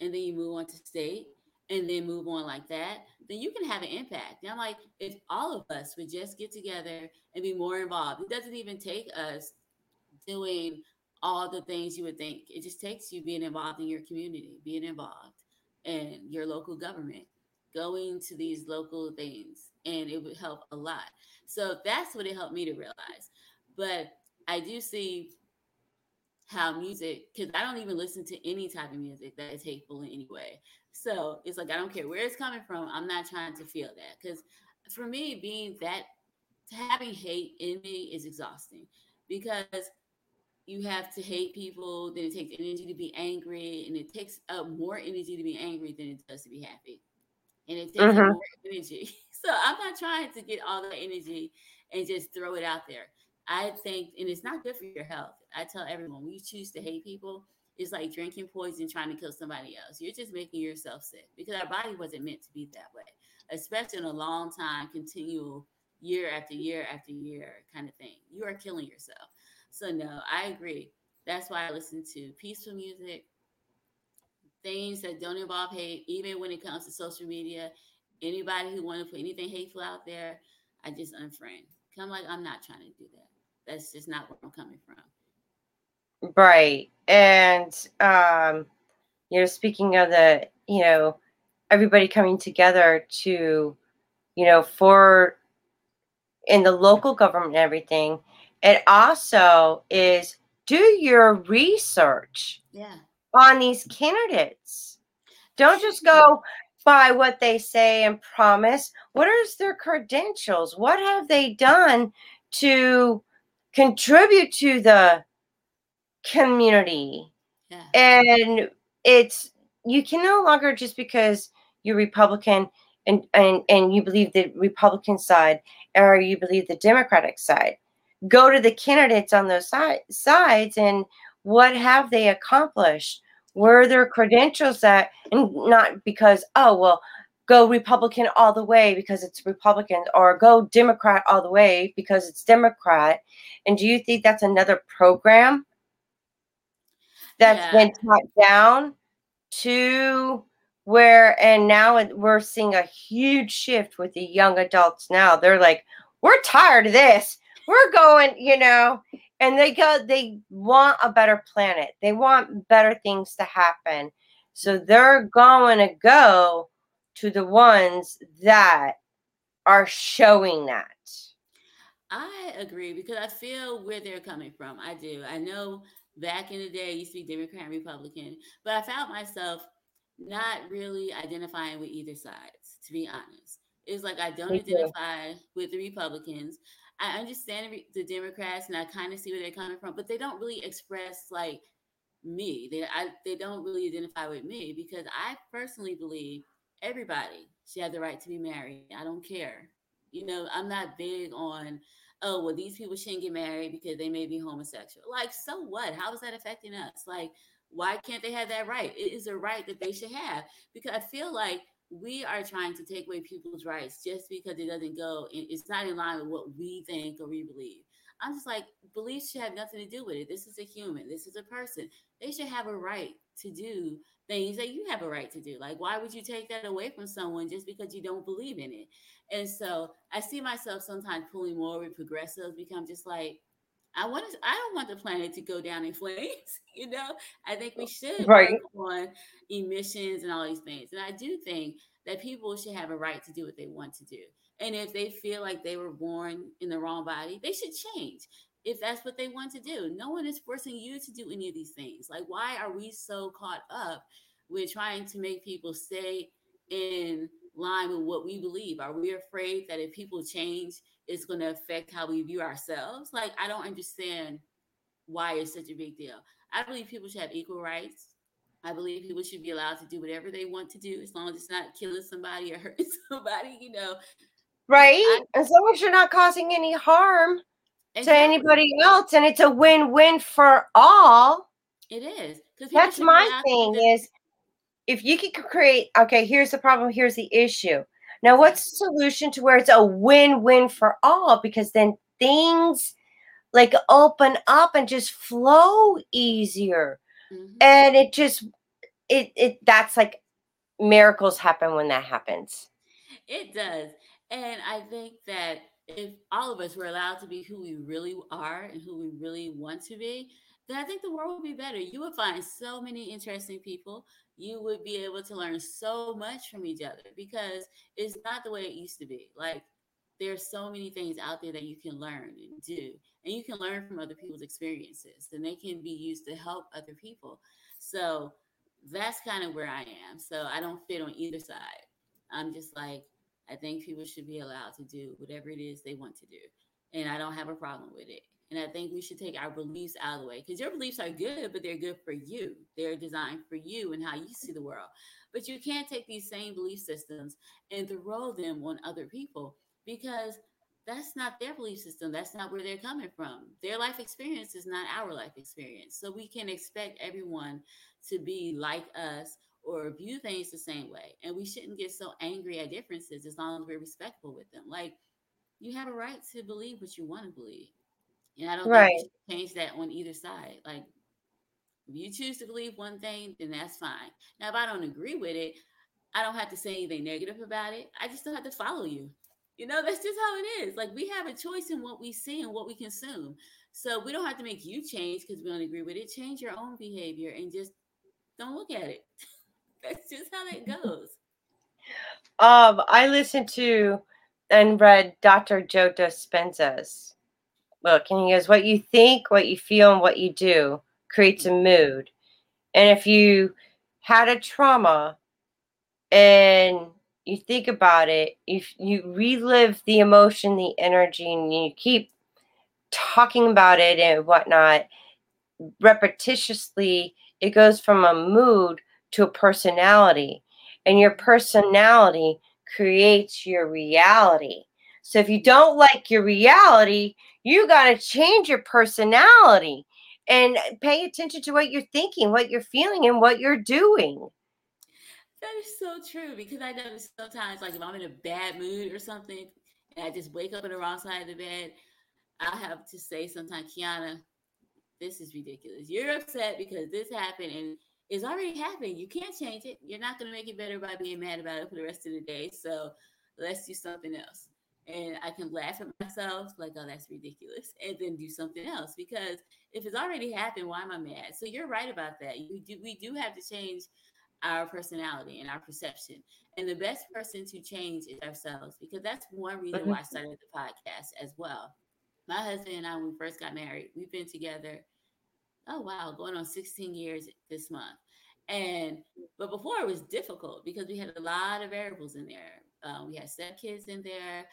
and then you move on to state and then move on like that, then you can have an impact. And I'm like, if all of us would just get together and be more involved, it doesn't even take us doing all the things you would think. It just takes you being involved in your community, being involved in your local government, going to these local things, and it would help a lot. So that's what it helped me to realize. But I do see how music because I don't even listen to any type of music that is hateful in any way. So it's like I don't care where it's coming from. I'm not trying to feel that because for me, being that having hate in me is exhausting because you have to hate people. Then it takes energy to be angry, and it takes up more energy to be angry than it does to be happy, and it takes mm-hmm. more energy. So I'm not trying to get all that energy and just throw it out there. I think, and it's not good for your health. I tell everyone, when you choose to hate people, it's like drinking poison, trying to kill somebody else. You're just making yourself sick because our body wasn't meant to be that way, especially in a long time, continual year after year after year kind of thing. You are killing yourself. So, no, I agree. That's why I listen to peaceful music, things that don't involve hate, even when it comes to social media. Anybody who want to put anything hateful out there, I just unfriend. Come like I'm not trying to do that that's just not where I'm coming from. Right. And um, you know, speaking of the, you know, everybody coming together to, you know, for in the local government and everything, it also is do your research yeah. on these candidates. Don't just go by what they say and promise. What is their credentials? What have they done to contribute to the community. Yeah. And it's you can no longer just because you're Republican and, and and you believe the Republican side or you believe the Democratic side. go to the candidates on those si- sides and what have they accomplished? Where are their credentials at? And not because, oh, well, go Republican all the way because it's Republican, or go Democrat all the way because it's Democrat. And do you think that's another program that's yeah. been taught down to where, and now we're seeing a huge shift with the young adults now? They're like, we're tired of this. We're going, you know, and they go, they want a better planet, they want better things to happen. So they're going to go to the ones that are showing that. I agree because I feel where they're coming from. I do. I know back in the day, I used to be Democrat and Republican, but I found myself not really identifying with either sides, to be honest. It's like I don't Me identify too. with the Republicans. I understand the Democrats and I kind of see where they're coming from, but they don't really express like me. They I, they don't really identify with me because I personally believe everybody should have the right to be married. I don't care. You know, I'm not big on, oh, well, these people shouldn't get married because they may be homosexual. Like, so what? How is that affecting us? Like, why can't they have that right? It is a right that they should have because I feel like we are trying to take away people's rights just because it doesn't go, it's not in line with what we think or we believe. I'm just like, beliefs should have nothing to do with it. This is a human, this is a person. They should have a right to do things that you have a right to do. Like, why would you take that away from someone just because you don't believe in it? And so I see myself sometimes pulling more with progressives because I'm just like, I want to, I don't want the planet to go down in flames. You know, I think we should right. work on emissions and all these things. And I do think that people should have a right to do what they want to do. And if they feel like they were born in the wrong body, they should change if that's what they want to do. No one is forcing you to do any of these things. Like, why are we so caught up with trying to make people stay in line with what we believe? Are we afraid that if people change, it's going to affect how we view ourselves? Like, I don't understand why it's such a big deal. I believe people should have equal rights. I believe people should be allowed to do whatever they want to do as long as it's not killing somebody or hurting somebody, you know. Right. I, as long as you're not causing any harm exactly. to anybody else and it's a win-win for all. It is. That's my thing is if you can create okay, here's the problem, here's the issue. Now what's the solution to where it's a win-win for all because then things like open up and just flow easier. Mm-hmm. And it just it it that's like miracles happen when that happens. It does. And I think that if all of us were allowed to be who we really are and who we really want to be, then I think the world would be better. You would find so many interesting people. You would be able to learn so much from each other because it's not the way it used to be. Like there's so many things out there that you can learn and do. And you can learn from other people's experiences and they can be used to help other people. So that's kind of where I am. So I don't fit on either side. I'm just like, I think people should be allowed to do whatever it is they want to do. And I don't have a problem with it. And I think we should take our beliefs out of the way because your beliefs are good, but they're good for you. They're designed for you and how you see the world. But you can't take these same belief systems and throw them on other people because that's not their belief system. That's not where they're coming from. Their life experience is not our life experience. So we can expect everyone to be like us or view things the same way. And we shouldn't get so angry at differences as long as we're respectful with them. Like you have a right to believe what you want to believe. And I don't right. change that on either side. Like if you choose to believe one thing, then that's fine. Now, if I don't agree with it, I don't have to say anything negative about it. I just don't have to follow you. You know, that's just how it is. Like we have a choice in what we see and what we consume. So we don't have to make you change because we don't agree with it. Change your own behavior and just don't look at it. That's just how that goes. Um, I listened to and read Dr. Joe Dispenza's book, and he goes, What you think, what you feel, and what you do creates a mood. And if you had a trauma and you think about it, if you relive the emotion, the energy, and you keep talking about it and whatnot repetitiously, it goes from a mood to a personality, and your personality creates your reality. So if you don't like your reality, you got to change your personality and pay attention to what you're thinking, what you're feeling, and what you're doing. That is so true because I notice sometimes, like if I'm in a bad mood or something, and I just wake up on the wrong side of the bed, I'll have to say sometimes, Kiana, this is ridiculous. You're upset because this happened and it's already happening. You can't change it. You're not going to make it better by being mad about it for the rest of the day. So let's do something else. And I can laugh at myself, like, oh, that's ridiculous, and then do something else. Because if it's already happened, why am I mad? So you're right about that. You do, we do have to change our personality and our perception. And the best person to change is ourselves, because that's one reason mm-hmm. why I started the podcast as well. My husband and I, when we first got married, we've been together oh wow, going on 16 years this month. And but before it was difficult because we had a lot of variables in there. Um, we had stepkids in there.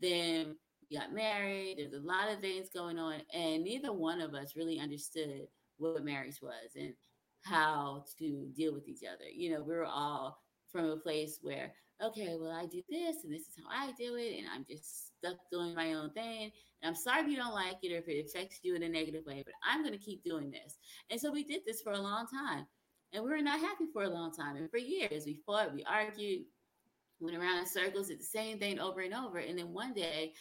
Then we got married. There's a lot of things going on, and neither one of us really understood what marriage was and how to deal with each other. You know, we were all from a place where, okay, well, I do this, and this is how I do it, and I'm just stuck doing my own thing. And I'm sorry if you don't like it or if it affects you in a negative way, but I'm going to keep doing this. And so we did this for a long time. And we were not happy for a long time. And for years, we fought, we argued, went around in circles, did the same thing over and over. And then one day,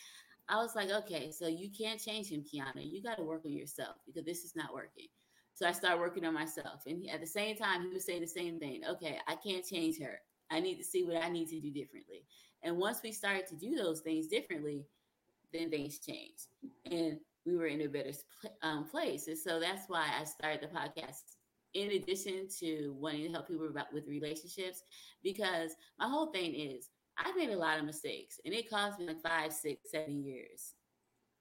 I was like, okay, so you can't change him, Kiana. You got to work on yourself because this is not working. So I started working on myself. And at the same time, he was saying the same thing. Okay, I can't change her. I need to see what I need to do differently. And once we started to do those things differently, then things changed. And we were in a better um, place. And so that's why I started the podcast in addition to wanting to help people about with relationships, because my whole thing is I've made a lot of mistakes and it cost me like five, six, seven years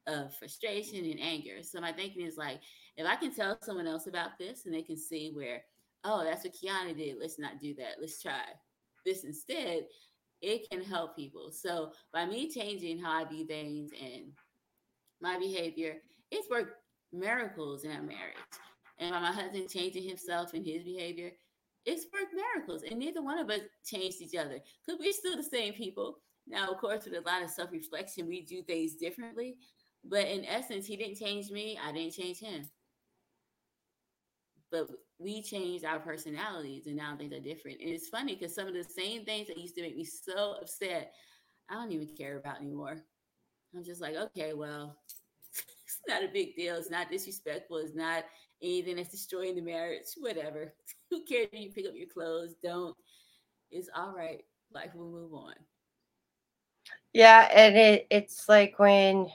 of frustration and anger. So my thinking is like, if I can tell someone else about this and they can see where, oh, that's what Kiana did, let's not do that. Let's try this instead it can help people. So by me changing how I view things and my behavior, it's worked miracles in our marriage. And by my husband changing himself and his behavior, it's worked miracles. And neither one of us changed each other because we're still the same people. Now, of course, with a lot of self reflection, we do things differently. But in essence, he didn't change me, I didn't change him but we changed our personalities and now things are different. And it's funny because some of the same things that used to make me so upset, I don't even care about anymore. I'm just like, okay, well, it's not a big deal. It's not disrespectful. It's not anything that's destroying the marriage. Whatever. Who cares if you pick up your clothes? Don't. It's all right. Life will move on. Yeah, and it, it's like when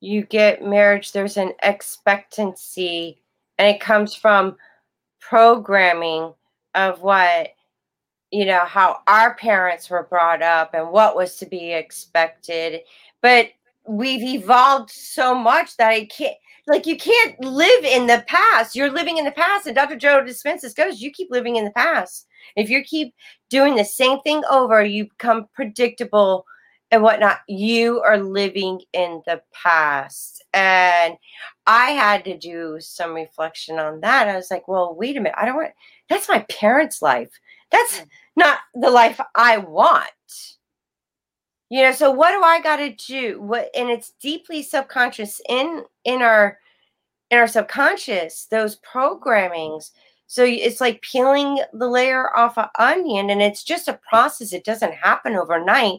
you get marriage, there's an expectancy and it comes from programming of what you know how our parents were brought up and what was to be expected but we've evolved so much that i can't like you can't live in the past you're living in the past and dr joe dispenza goes you keep living in the past if you keep doing the same thing over you become predictable and whatnot you are living in the past and I had to do some reflection on that. I was like, well, wait a minute. I don't want that's my parents' life. That's mm. not the life I want. You know, so what do I got to do? What and it's deeply subconscious in in our in our subconscious, those programmings. So it's like peeling the layer off an onion and it's just a process. It doesn't happen overnight,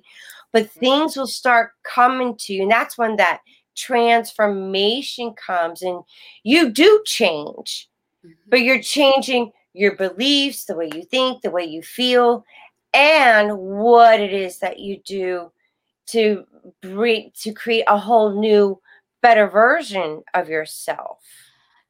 but mm-hmm. things will start coming to you. And that's when that transformation comes and you do change, mm-hmm. but you're changing your beliefs, the way you think, the way you feel, and what it is that you do to bring to create a whole new better version of yourself.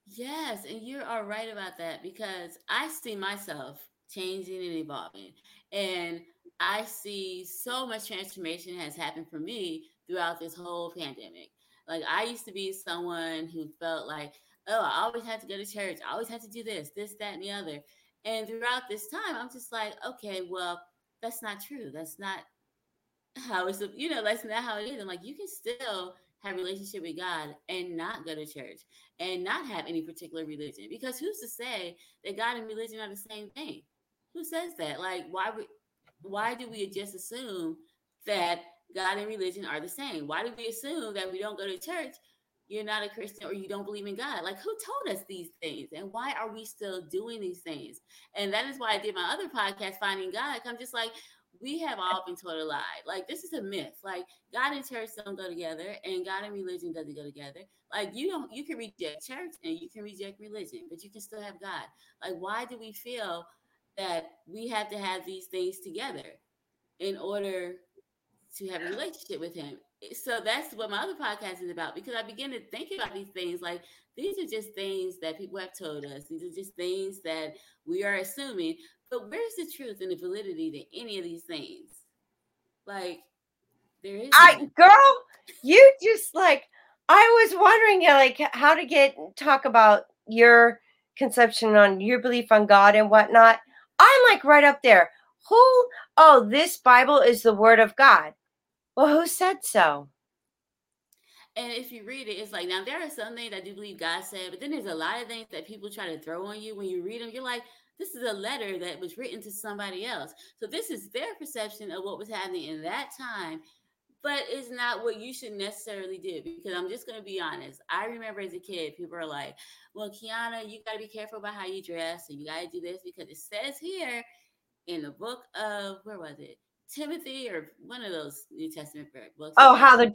Yes, and you are right about that because I see myself changing and evolving. And I see so much transformation has happened for me throughout this whole pandemic. Like I used to be someone who felt like, oh, I always had to go to church. I always had to do this, this, that, and the other. And throughout this time, I'm just like, okay, well, that's not true. That's not how it's, you know, that's not how it is. I'm like, you can still have relationship with God and not go to church and not have any particular religion. Because who's to say that God and religion are the same thing? Who says that? Like, why would, why do we just assume that God and religion are the same? Why do we assume that we don't go to church, you're not a Christian or you don't believe in God? Like, who told us these things? And why are we still doing these things? And that is why I did my other podcast, Finding God. I'm just like, we have all been told a lie. Like this is a myth. Like God and church don't go together, and God and religion doesn't go together. Like you don't, you can reject church and you can reject religion, but you can still have God. Like why do we feel that we have to have these things together in order to have a relationship with Him? So that's what my other podcast is about because I begin to think about these things like these are just things that people have told us. These are just things that we are assuming. Where's the truth and the validity to any of these things? Like, there is. I girl, you just like I was wondering, like, how to get talk about your conception on your belief on God and whatnot. I'm like right up there. Who? Oh, this Bible is the Word of God. Well, who said so? And if you read it, it's like now there are some things I do believe God said, but then there's a lot of things that people try to throw on you when you read them. You're like, this is a letter that was written to somebody else. So this is their perception of what was happening in that time, but it's not what you should necessarily do. Because I'm just going to be honest. I remember as a kid, people are like, well, Kiana, you got to be careful about how you dress, and you got to do this because it says here in the book of, where was it? Timothy or one of those New Testament books. Oh, how the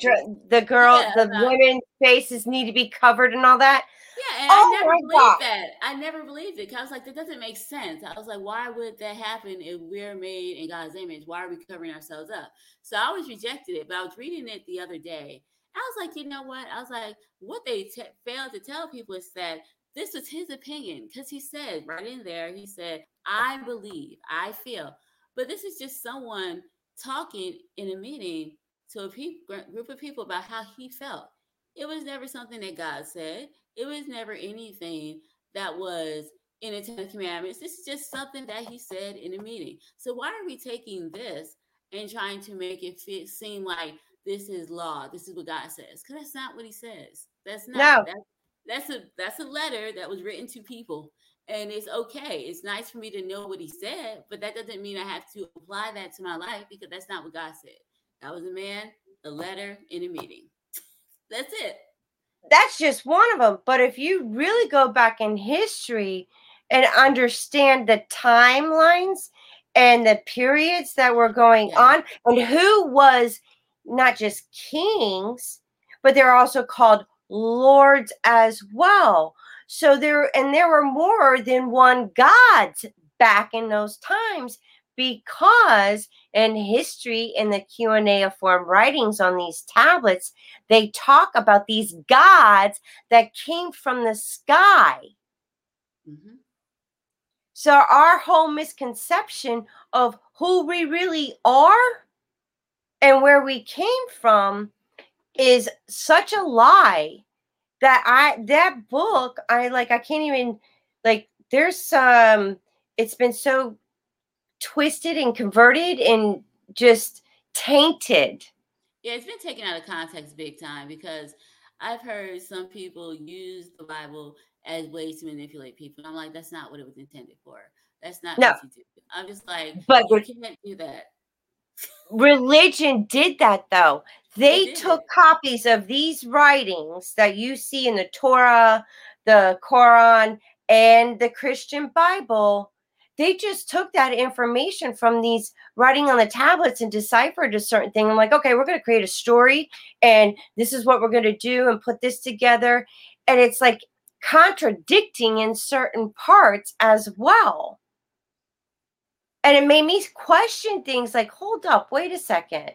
the girl, yeah, the women's faces need to be covered and all that. Yeah, and oh I never believed God. that. I never believed it. I was like, that doesn't make sense. I was like, why would that happen if we're made in God's image? Why are we covering ourselves up? So I always rejected it. But I was reading it the other day. I was like, you know what? I was like, what they t- failed to tell people is that this was his opinion because he said right in there, he said, I believe, I feel. But this is just someone talking in a meeting to a pe- group of people about how he felt. It was never something that God said. It was never anything that was in the Ten Commandments. This is just something that he said in a meeting. So why are we taking this and trying to make it fit, seem like this is law? This is what God says? Because that's not what He says. That's not. No. That's, that's a that's a letter that was written to people and it's okay. It's nice for me to know what he said, but that doesn't mean I have to apply that to my life because that's not what God said. That was a man, a letter, in a meeting. that's it. That's just one of them. But if you really go back in history and understand the timelines and the periods that were going yeah. on and who was not just kings, but they're also called lords as well. So there, and there were more than one gods back in those times because in history in the cuneiform writings on these tablets they talk about these gods that came from the sky mm-hmm. so our whole misconception of who we really are and where we came from is such a lie that I that book I like I can't even like there's some it's been so twisted and converted and just tainted. Yeah, it's been taken out of context big time because I've heard some people use the Bible as ways to manipulate people. I'm like, that's not what it was intended for. That's not no. what you do. I'm just like, but you can't do that. Religion did that though. They took copies of these writings that you see in the Torah, the Quran, and the Christian Bible. They just took that information from these writing on the tablets and deciphered a certain thing. I'm like, okay, we're going to create a story, and this is what we're going to do, and put this together. And it's like contradicting in certain parts as well. And it made me question things like, hold up, wait a second.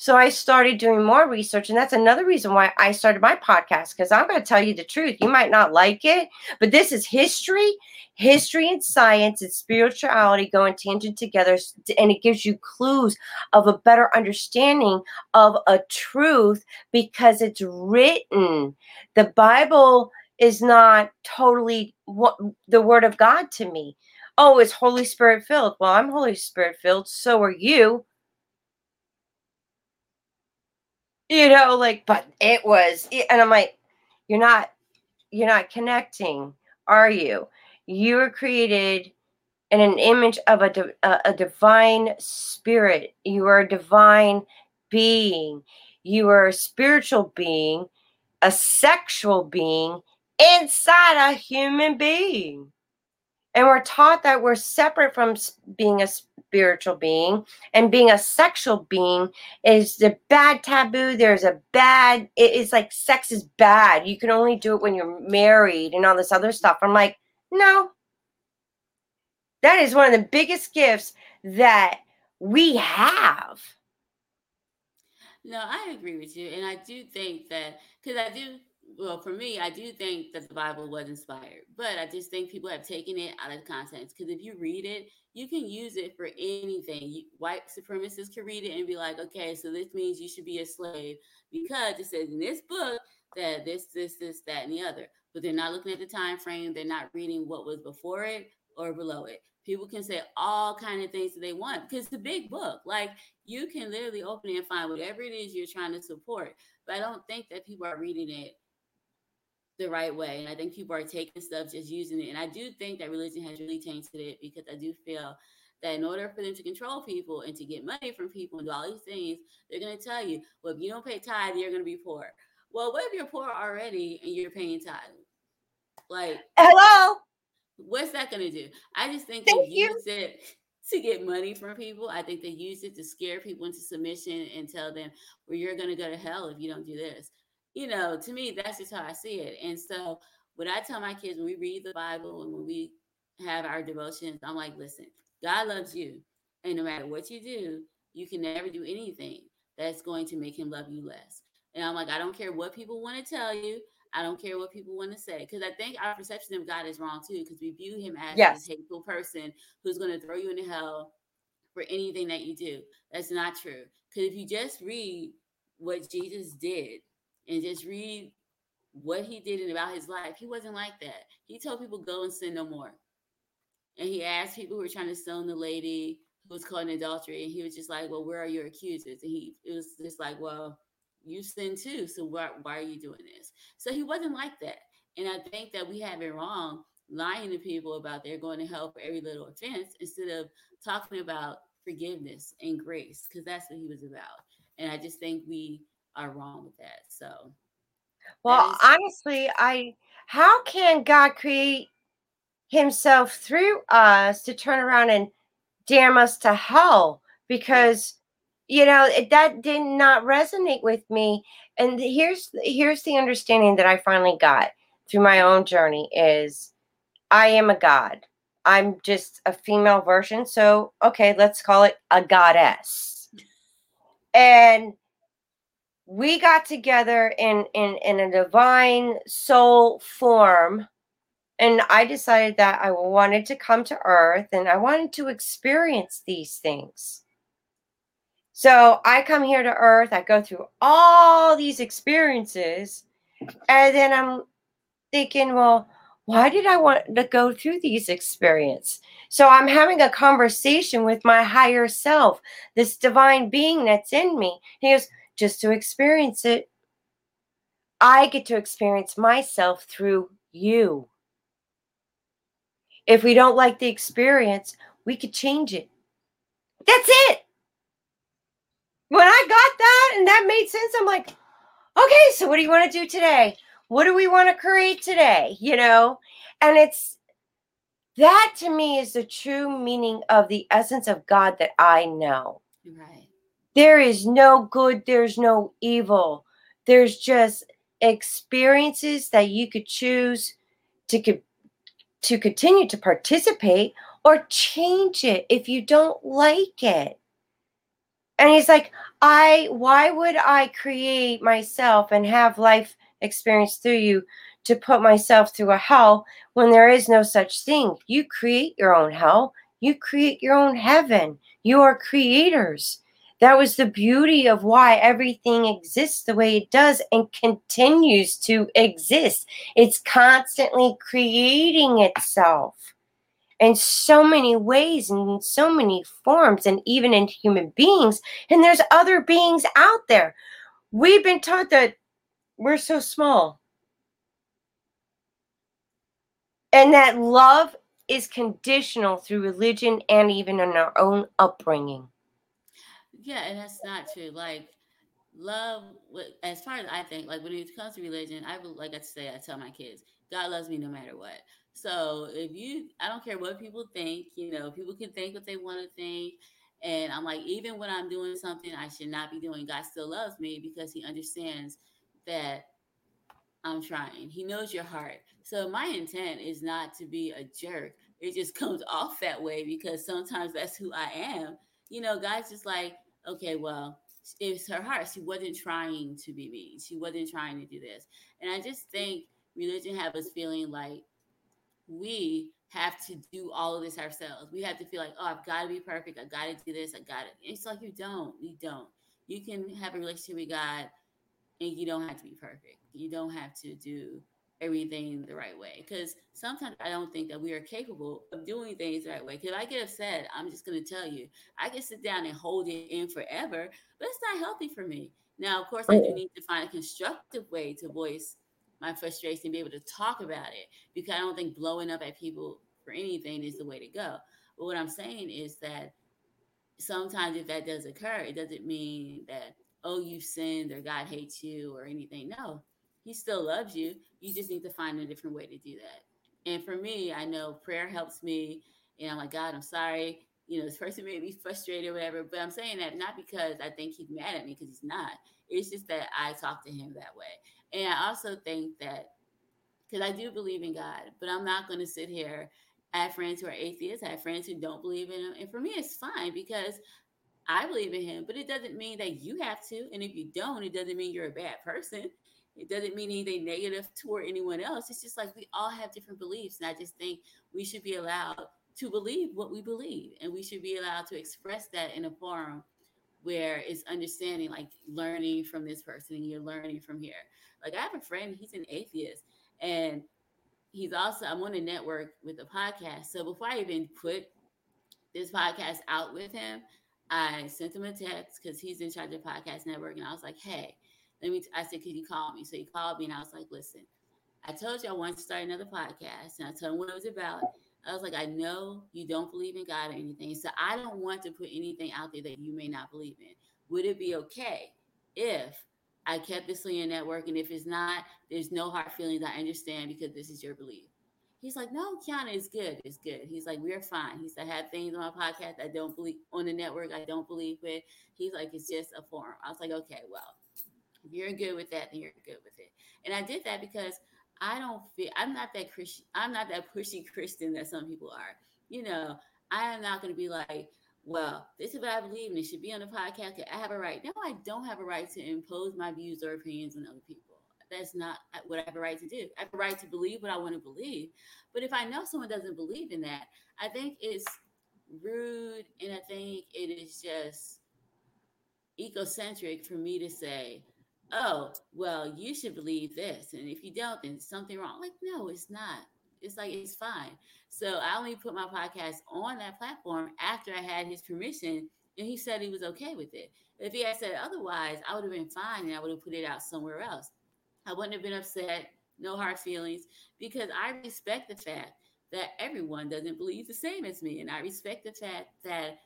So I started doing more research. And that's another reason why I started my podcast because I'm going to tell you the truth. You might not like it, but this is history, history and science and spirituality going tangent together. And it gives you clues of a better understanding of a truth because it's written. The Bible is not totally what the word of God to me. Oh, it's Holy Spirit filled. Well, I'm Holy Spirit filled. So are you. You know like but it was and i'm like you're not you're not connecting are you you were created in an image of a, a, a divine spirit you are a divine being. You are a spiritual being, a sexual being inside a human being. And we're taught that we're separate from being a spiritual being and being a sexual being is the bad taboo. There's a bad, it's like sex is bad. You can only do it when you're married and all this other stuff. I'm like, no. That is one of the biggest gifts that we have. No, I agree with you. And I do think that, because I do well, for me, I do think that the Bible was inspired, but I just think people have taken it out of context. Because if you read it, you can use it for anything. You, white supremacists can read it and be like, okay, so this means you should be a slave because it says in this book that this, this, this, that, and the other. But they're not looking at the time frame. They're not reading what was before it or below it. People can say all kind of things that they want because it's a big book. Like you can literally open it and find whatever it is you're trying to support. But I don't think that people are reading it the right way. And I think people are taking stuff, just using it. And I do think that religion has really tainted it because I do feel that in order for them to control people and to get money from people and do all these things, they're going to tell you, well, if you don't pay tithe, you're going to be poor. Well, what if you're poor already and you're paying tithe? Like, hello. What's that going to do? I just think Thank they you. use it to get money from people. I think they use it to scare people into submission and tell them, well, you're going to go to hell if you don't do this you know, to me, that's just how I see it. And so when I tell my kids when we read the Bible and when we have our devotions, I'm like, listen, God loves you. And no matter what you do, you can never do anything that's going to make him love you less. And I'm like, I don't care what people want to tell you. I don't care what people want to say. Because I think our perception of God is wrong too, because we view him as yes. a hateful person who's going to throw you into hell for anything that you do. That's not true. Because if you just read what Jesus did and just read what he did and about his life, he wasn't like that. He told people, go and sin no more. And he asked people who were trying to stone the lady who was caught in adultery, and he was just like, Well, where are your accusers? And he it was just like, Well, you sin too, so why, why are you doing this? So he wasn't like that. And I think that we have it wrong lying to people about they're going to hell for every little offense instead of talking about forgiveness and grace, because that's what he was about. And I just think we are wrong with that. So, well, is- honestly, I how can God create Himself through us to turn around and damn us to hell? Because you know it, that did not resonate with me. And here's here's the understanding that I finally got through my own journey is I am a god. I'm just a female version. So, okay, let's call it a goddess. And we got together in in in a divine soul form and i decided that i wanted to come to earth and i wanted to experience these things. So i come here to earth i go through all these experiences and then i'm thinking well why did i want to go through these experiences so i'm having a conversation with my higher self this divine being that's in me. He goes just to experience it. I get to experience myself through you. If we don't like the experience, we could change it. That's it. When I got that and that made sense, I'm like, okay, so what do you want to do today? What do we want to create today? You know? And it's that to me is the true meaning of the essence of God that I know. Right. There is no good, there's no evil. There's just experiences that you could choose to co- to continue to participate or change it if you don't like it. And he's like, I why would I create myself and have life experience through you to put myself through a hell when there is no such thing? You create your own hell. You create your own heaven. You are creators. That was the beauty of why everything exists the way it does and continues to exist. It's constantly creating itself in so many ways and in so many forms, and even in human beings. And there's other beings out there. We've been taught that we're so small. And that love is conditional through religion and even in our own upbringing. Yeah, and that's not true. Like love, as far as I think, like when it comes to religion, I would like I say, I tell my kids, God loves me no matter what. So if you, I don't care what people think. You know, people can think what they want to think. And I'm like, even when I'm doing something I should not be doing, God still loves me because He understands that I'm trying. He knows your heart. So my intent is not to be a jerk. It just comes off that way because sometimes that's who I am. You know, God's just like, okay, well, it's her heart. She wasn't trying to be mean. She wasn't trying to do this. And I just think religion have us feeling like we have to do all of this ourselves. We have to feel like, oh, I've got to be perfect. I got to do this. I got it. It's like you don't. You don't. You can have a relationship with God and you don't have to be perfect. You don't have to do everything the right way. Because sometimes I don't think that we are capable of doing things the right way. Because I get upset, I'm just going to tell you, I can sit down and hold it in forever, but it's not healthy for me. Now, of course, I do oh. need to find a constructive way to voice my frustration, and be able to talk about it, because I don't think blowing up at people for anything is the way to go. But what I'm saying is that sometimes if that does occur, it doesn't mean that oh, you sinned or God hates you or anything. No, He still loves you. You just need to find a different way to do that. And for me, I know prayer helps me. And I'm like, God, I'm sorry. You know, this person made me frustrated or whatever. But I'm saying that not because I think he's mad at me, because he's not. It's just that I talk to him that way. And I also think that because I do believe in God, but I'm not going to sit here. I have friends who are atheists. I have friends who don't believe in him. And for me, it's fine because I believe in him, but it doesn't mean that you have to. And if you don't, it doesn't mean you're a bad person. It doesn't mean anything negative toward anyone else. It's just like we all have different beliefs. And I just think we should be allowed to believe what we believe. And we should be allowed to express that in a forum where it's understanding, like learning from this person and you're learning from here. Like I have a friend, he's an atheist. And he's also, I'm on a network with a podcast. So before I even put this podcast out with him, I sent him a text because he's in charge of podcast network, and I was like, "Hey, let me." T-. I said, can you call me?" So he called me, and I was like, "Listen, I told you I wanted to start another podcast, and I told him what it was about." I was like, "I know you don't believe in God or anything, so I don't want to put anything out there that you may not believe in. Would it be okay if I kept this on your network, and if it's not, there's no hard feelings. I understand because this is your belief." He's like, no, Kiana, it's good. It's good. He's like, we're fine. He said, I have things on my podcast I don't believe on the network I don't believe with. He's like, it's just a forum. I was like, okay, well, if you're good with that, then you're good with it. And I did that because I don't feel I'm not that Christian. I'm not that pushy Christian that some people are. You know, I am not going to be like, well, this is what I believe, and it should be on the podcast. I have a right. No, I don't have a right to impose my views or opinions on other people that's not what I have a right to do. I have a right to believe what I want to believe. But if I know someone doesn't believe in that, I think it's rude and I think it is just egocentric for me to say, oh, well, you should believe this. And if you don't, then something wrong. Like, no, it's not. It's like, it's fine. So I only put my podcast on that platform after I had his permission and he said he was okay with it. If he had said otherwise, I would have been fine and I would have put it out somewhere else. I wouldn't have been upset, no hard feelings, because I respect the fact that everyone doesn't believe the same as me. And I respect the fact that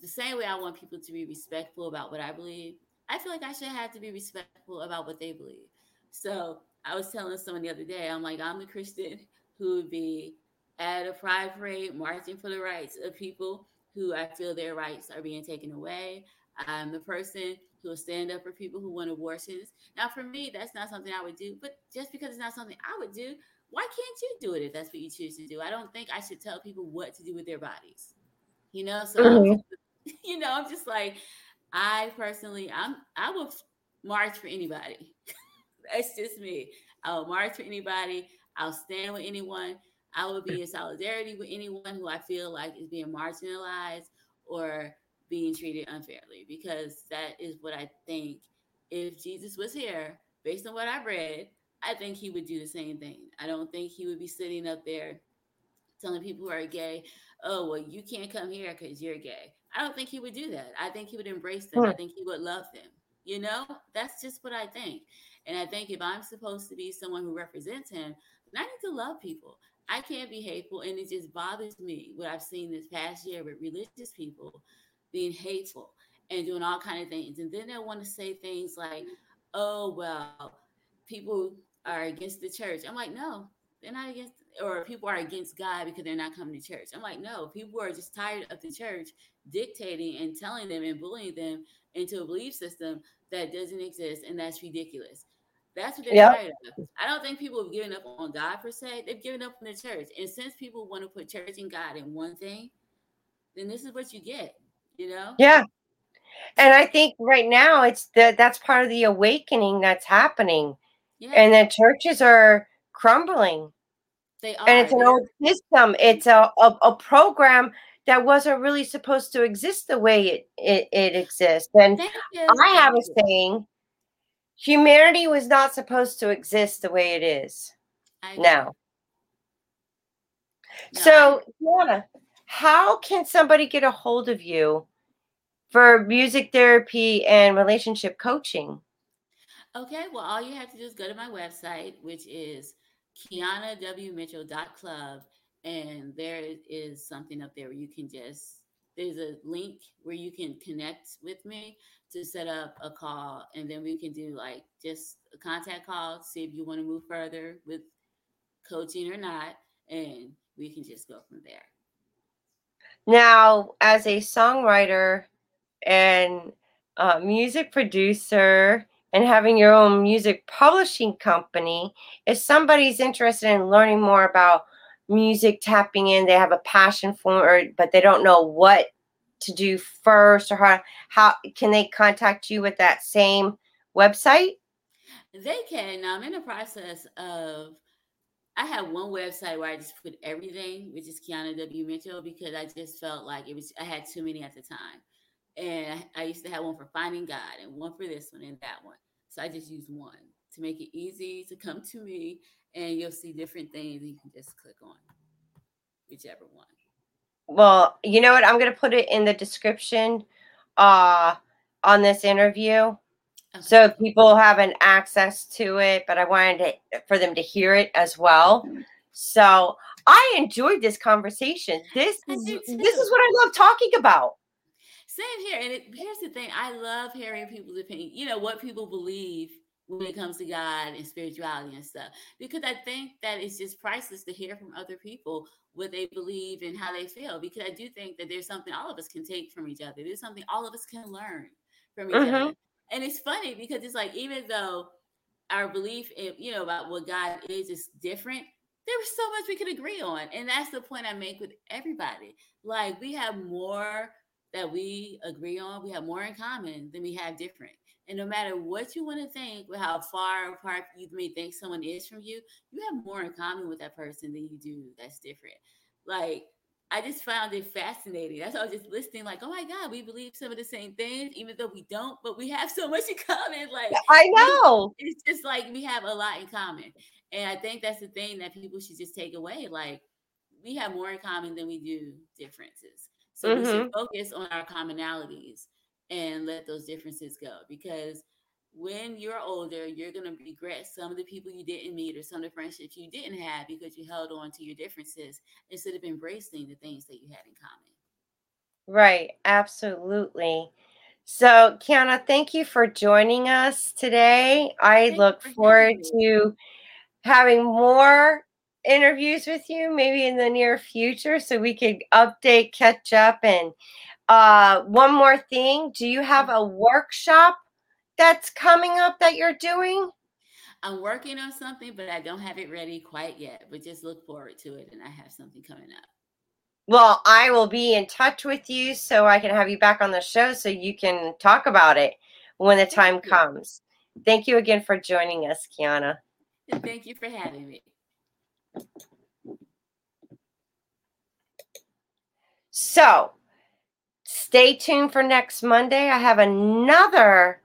the same way I want people to be respectful about what I believe, I feel like I should have to be respectful about what they believe. So I was telling someone the other day, I'm like, I'm the Christian who would be at a pride parade marching for the rights of people who I feel their rights are being taken away. I'm the person who will stand up for people who want abortions. Now, for me, that's not something I would do, but just because it's not something I would do, why can't you do it if that's what you choose to do? I don't think I should tell people what to do with their bodies. You know, so mm-hmm. you know, I'm just like, I personally, I'm I will march for anybody. that's just me. I'll march for anybody. I'll stand with anyone. I will be in solidarity with anyone who I feel like is being marginalized or being treated unfairly because that is what I think. If Jesus was here, based on what I've read, I think he would do the same thing. I don't think he would be sitting up there telling people who are gay, oh, well, you can't come here because you're gay. I don't think he would do that. I think he would embrace them. I think he would love them. You know, that's just what I think. And I think if I'm supposed to be someone who represents him, then I need to love people. I can't be hateful. And it just bothers me what I've seen this past year with religious people being hateful. and doing all kind of things. And then they'll want to say things like, oh, well, people are against the church. I'm like, no, they're not against, or people are against God because they're not coming to church. I'm like, no, people are just tired of the church dictating and telling them and bullying them into a belief system that doesn't exist, and that's ridiculous. That's what they're yep. tired of. I don't think people have given up on God per se. They've given up on the church. And since people want to put church and God in one thing, then this is what you get, you know? Yeah. And I think right now it's that that's part of the awakening that's happening. Yeah. And the churches are crumbling. They are. And it's an old system. It's a, a, a program that wasn't really supposed to exist the way it, it, it exists. And I have a saying humanity was not supposed to exist the way it is now. No, so, Kiana, how can somebody get a hold of you for music therapy and relationship coaching? Okay, well, all you have to do is go to my website, which is kianawmitchell.club, and there is something up there where you can just there's a link where you can connect with me to set up a call. And then we can do like just a contact call see if you want to move further with coaching or not and we can just go from there. Now as a songwriter and music producer and having your own music publishing company if somebody's interested in learning more about music tapping in they have a passion for it but they don't know what to do first or how how can they contact you with that same website? They can. I'm in the process of i have one website where i just put everything which is kiana w. Mitchell because i just felt like it was i had too many at the time. And I, I used to have one for finding god and one for this one and that one. So i just used one to make it easy to come to me and you'll see different things you can just click on whichever one well, you know what? I'm going to put it in the description uh, on this interview. Okay. So people have an access to it, but I wanted to, for them to hear it as well. So I enjoyed this conversation. This is this is what I love talking about. Same here. And it, here's the thing: I love hearing people's opinion. You know what people believe when it comes to God and spirituality and stuff. Because I think that it's just priceless to hear from other people what they believe and how they feel. Because I do think that there's something all of us can take from each other. There's something all of us can learn from each mm-hmm. other. And it's funny because it's like even though our belief in, you know, about what God is is different, there was so much we could agree on. And that's the point I make with everybody. Like we have more that we agree on, we have more in common than we have different. And no matter what you want to think, with how far apart you may think someone is from you, you have more in common with that person than you do that's different. Like, I just found it fascinating. That's all I was just listening, like, oh my God, we believe some of the same things, even though we don't, but we have so much in common. Like, I know. It's just like we have a lot in common. And I think that's the thing that people should just take away. Like, we have more in common than we do differences. So mm-hmm. we should mm-hmm. focus on our commonalities and let those differences go because when you're older, you're going to regret some of the people you didn't meet or some of the friendships you didn't have because you held on to your differences instead of embracing the things that you had in common. Right, absolutely. So, Kiana, thank you for joining us today. I Thanks look for forward to having more interviews with you maybe in the near future so we could update, catch up, and uh, one more thing. Do you have a workshop that's coming up that you're doing? I'm working on something, but I don't have it ready quite yet. But just look forward to it, and I have something coming up. Well, I will be in touch with you so I can have you back on the show so you can talk about it when the time comes. Thank you again for joining us, Kiana. Thank you for having me. So, stay tuned for next Monday. I have another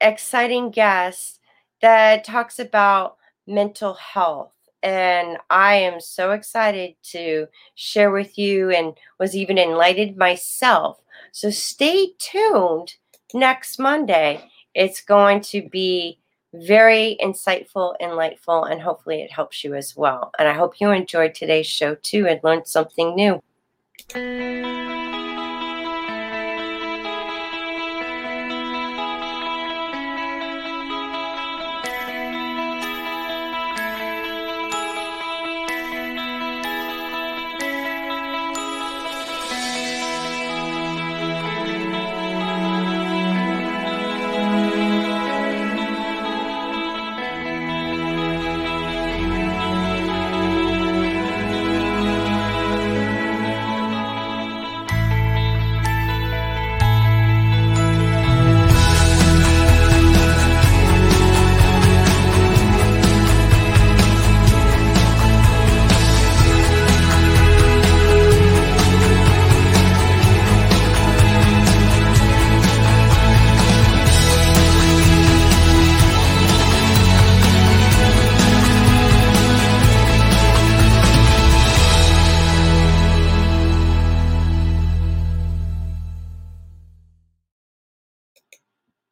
exciting guest that talks about mental health. And I am so excited to share with you and was even enlightened myself. So stay tuned next Monday. It's going to be very insightful, enlightful, and hopefully it helps you as well. And I hope you enjoyed today's show too and learned something new.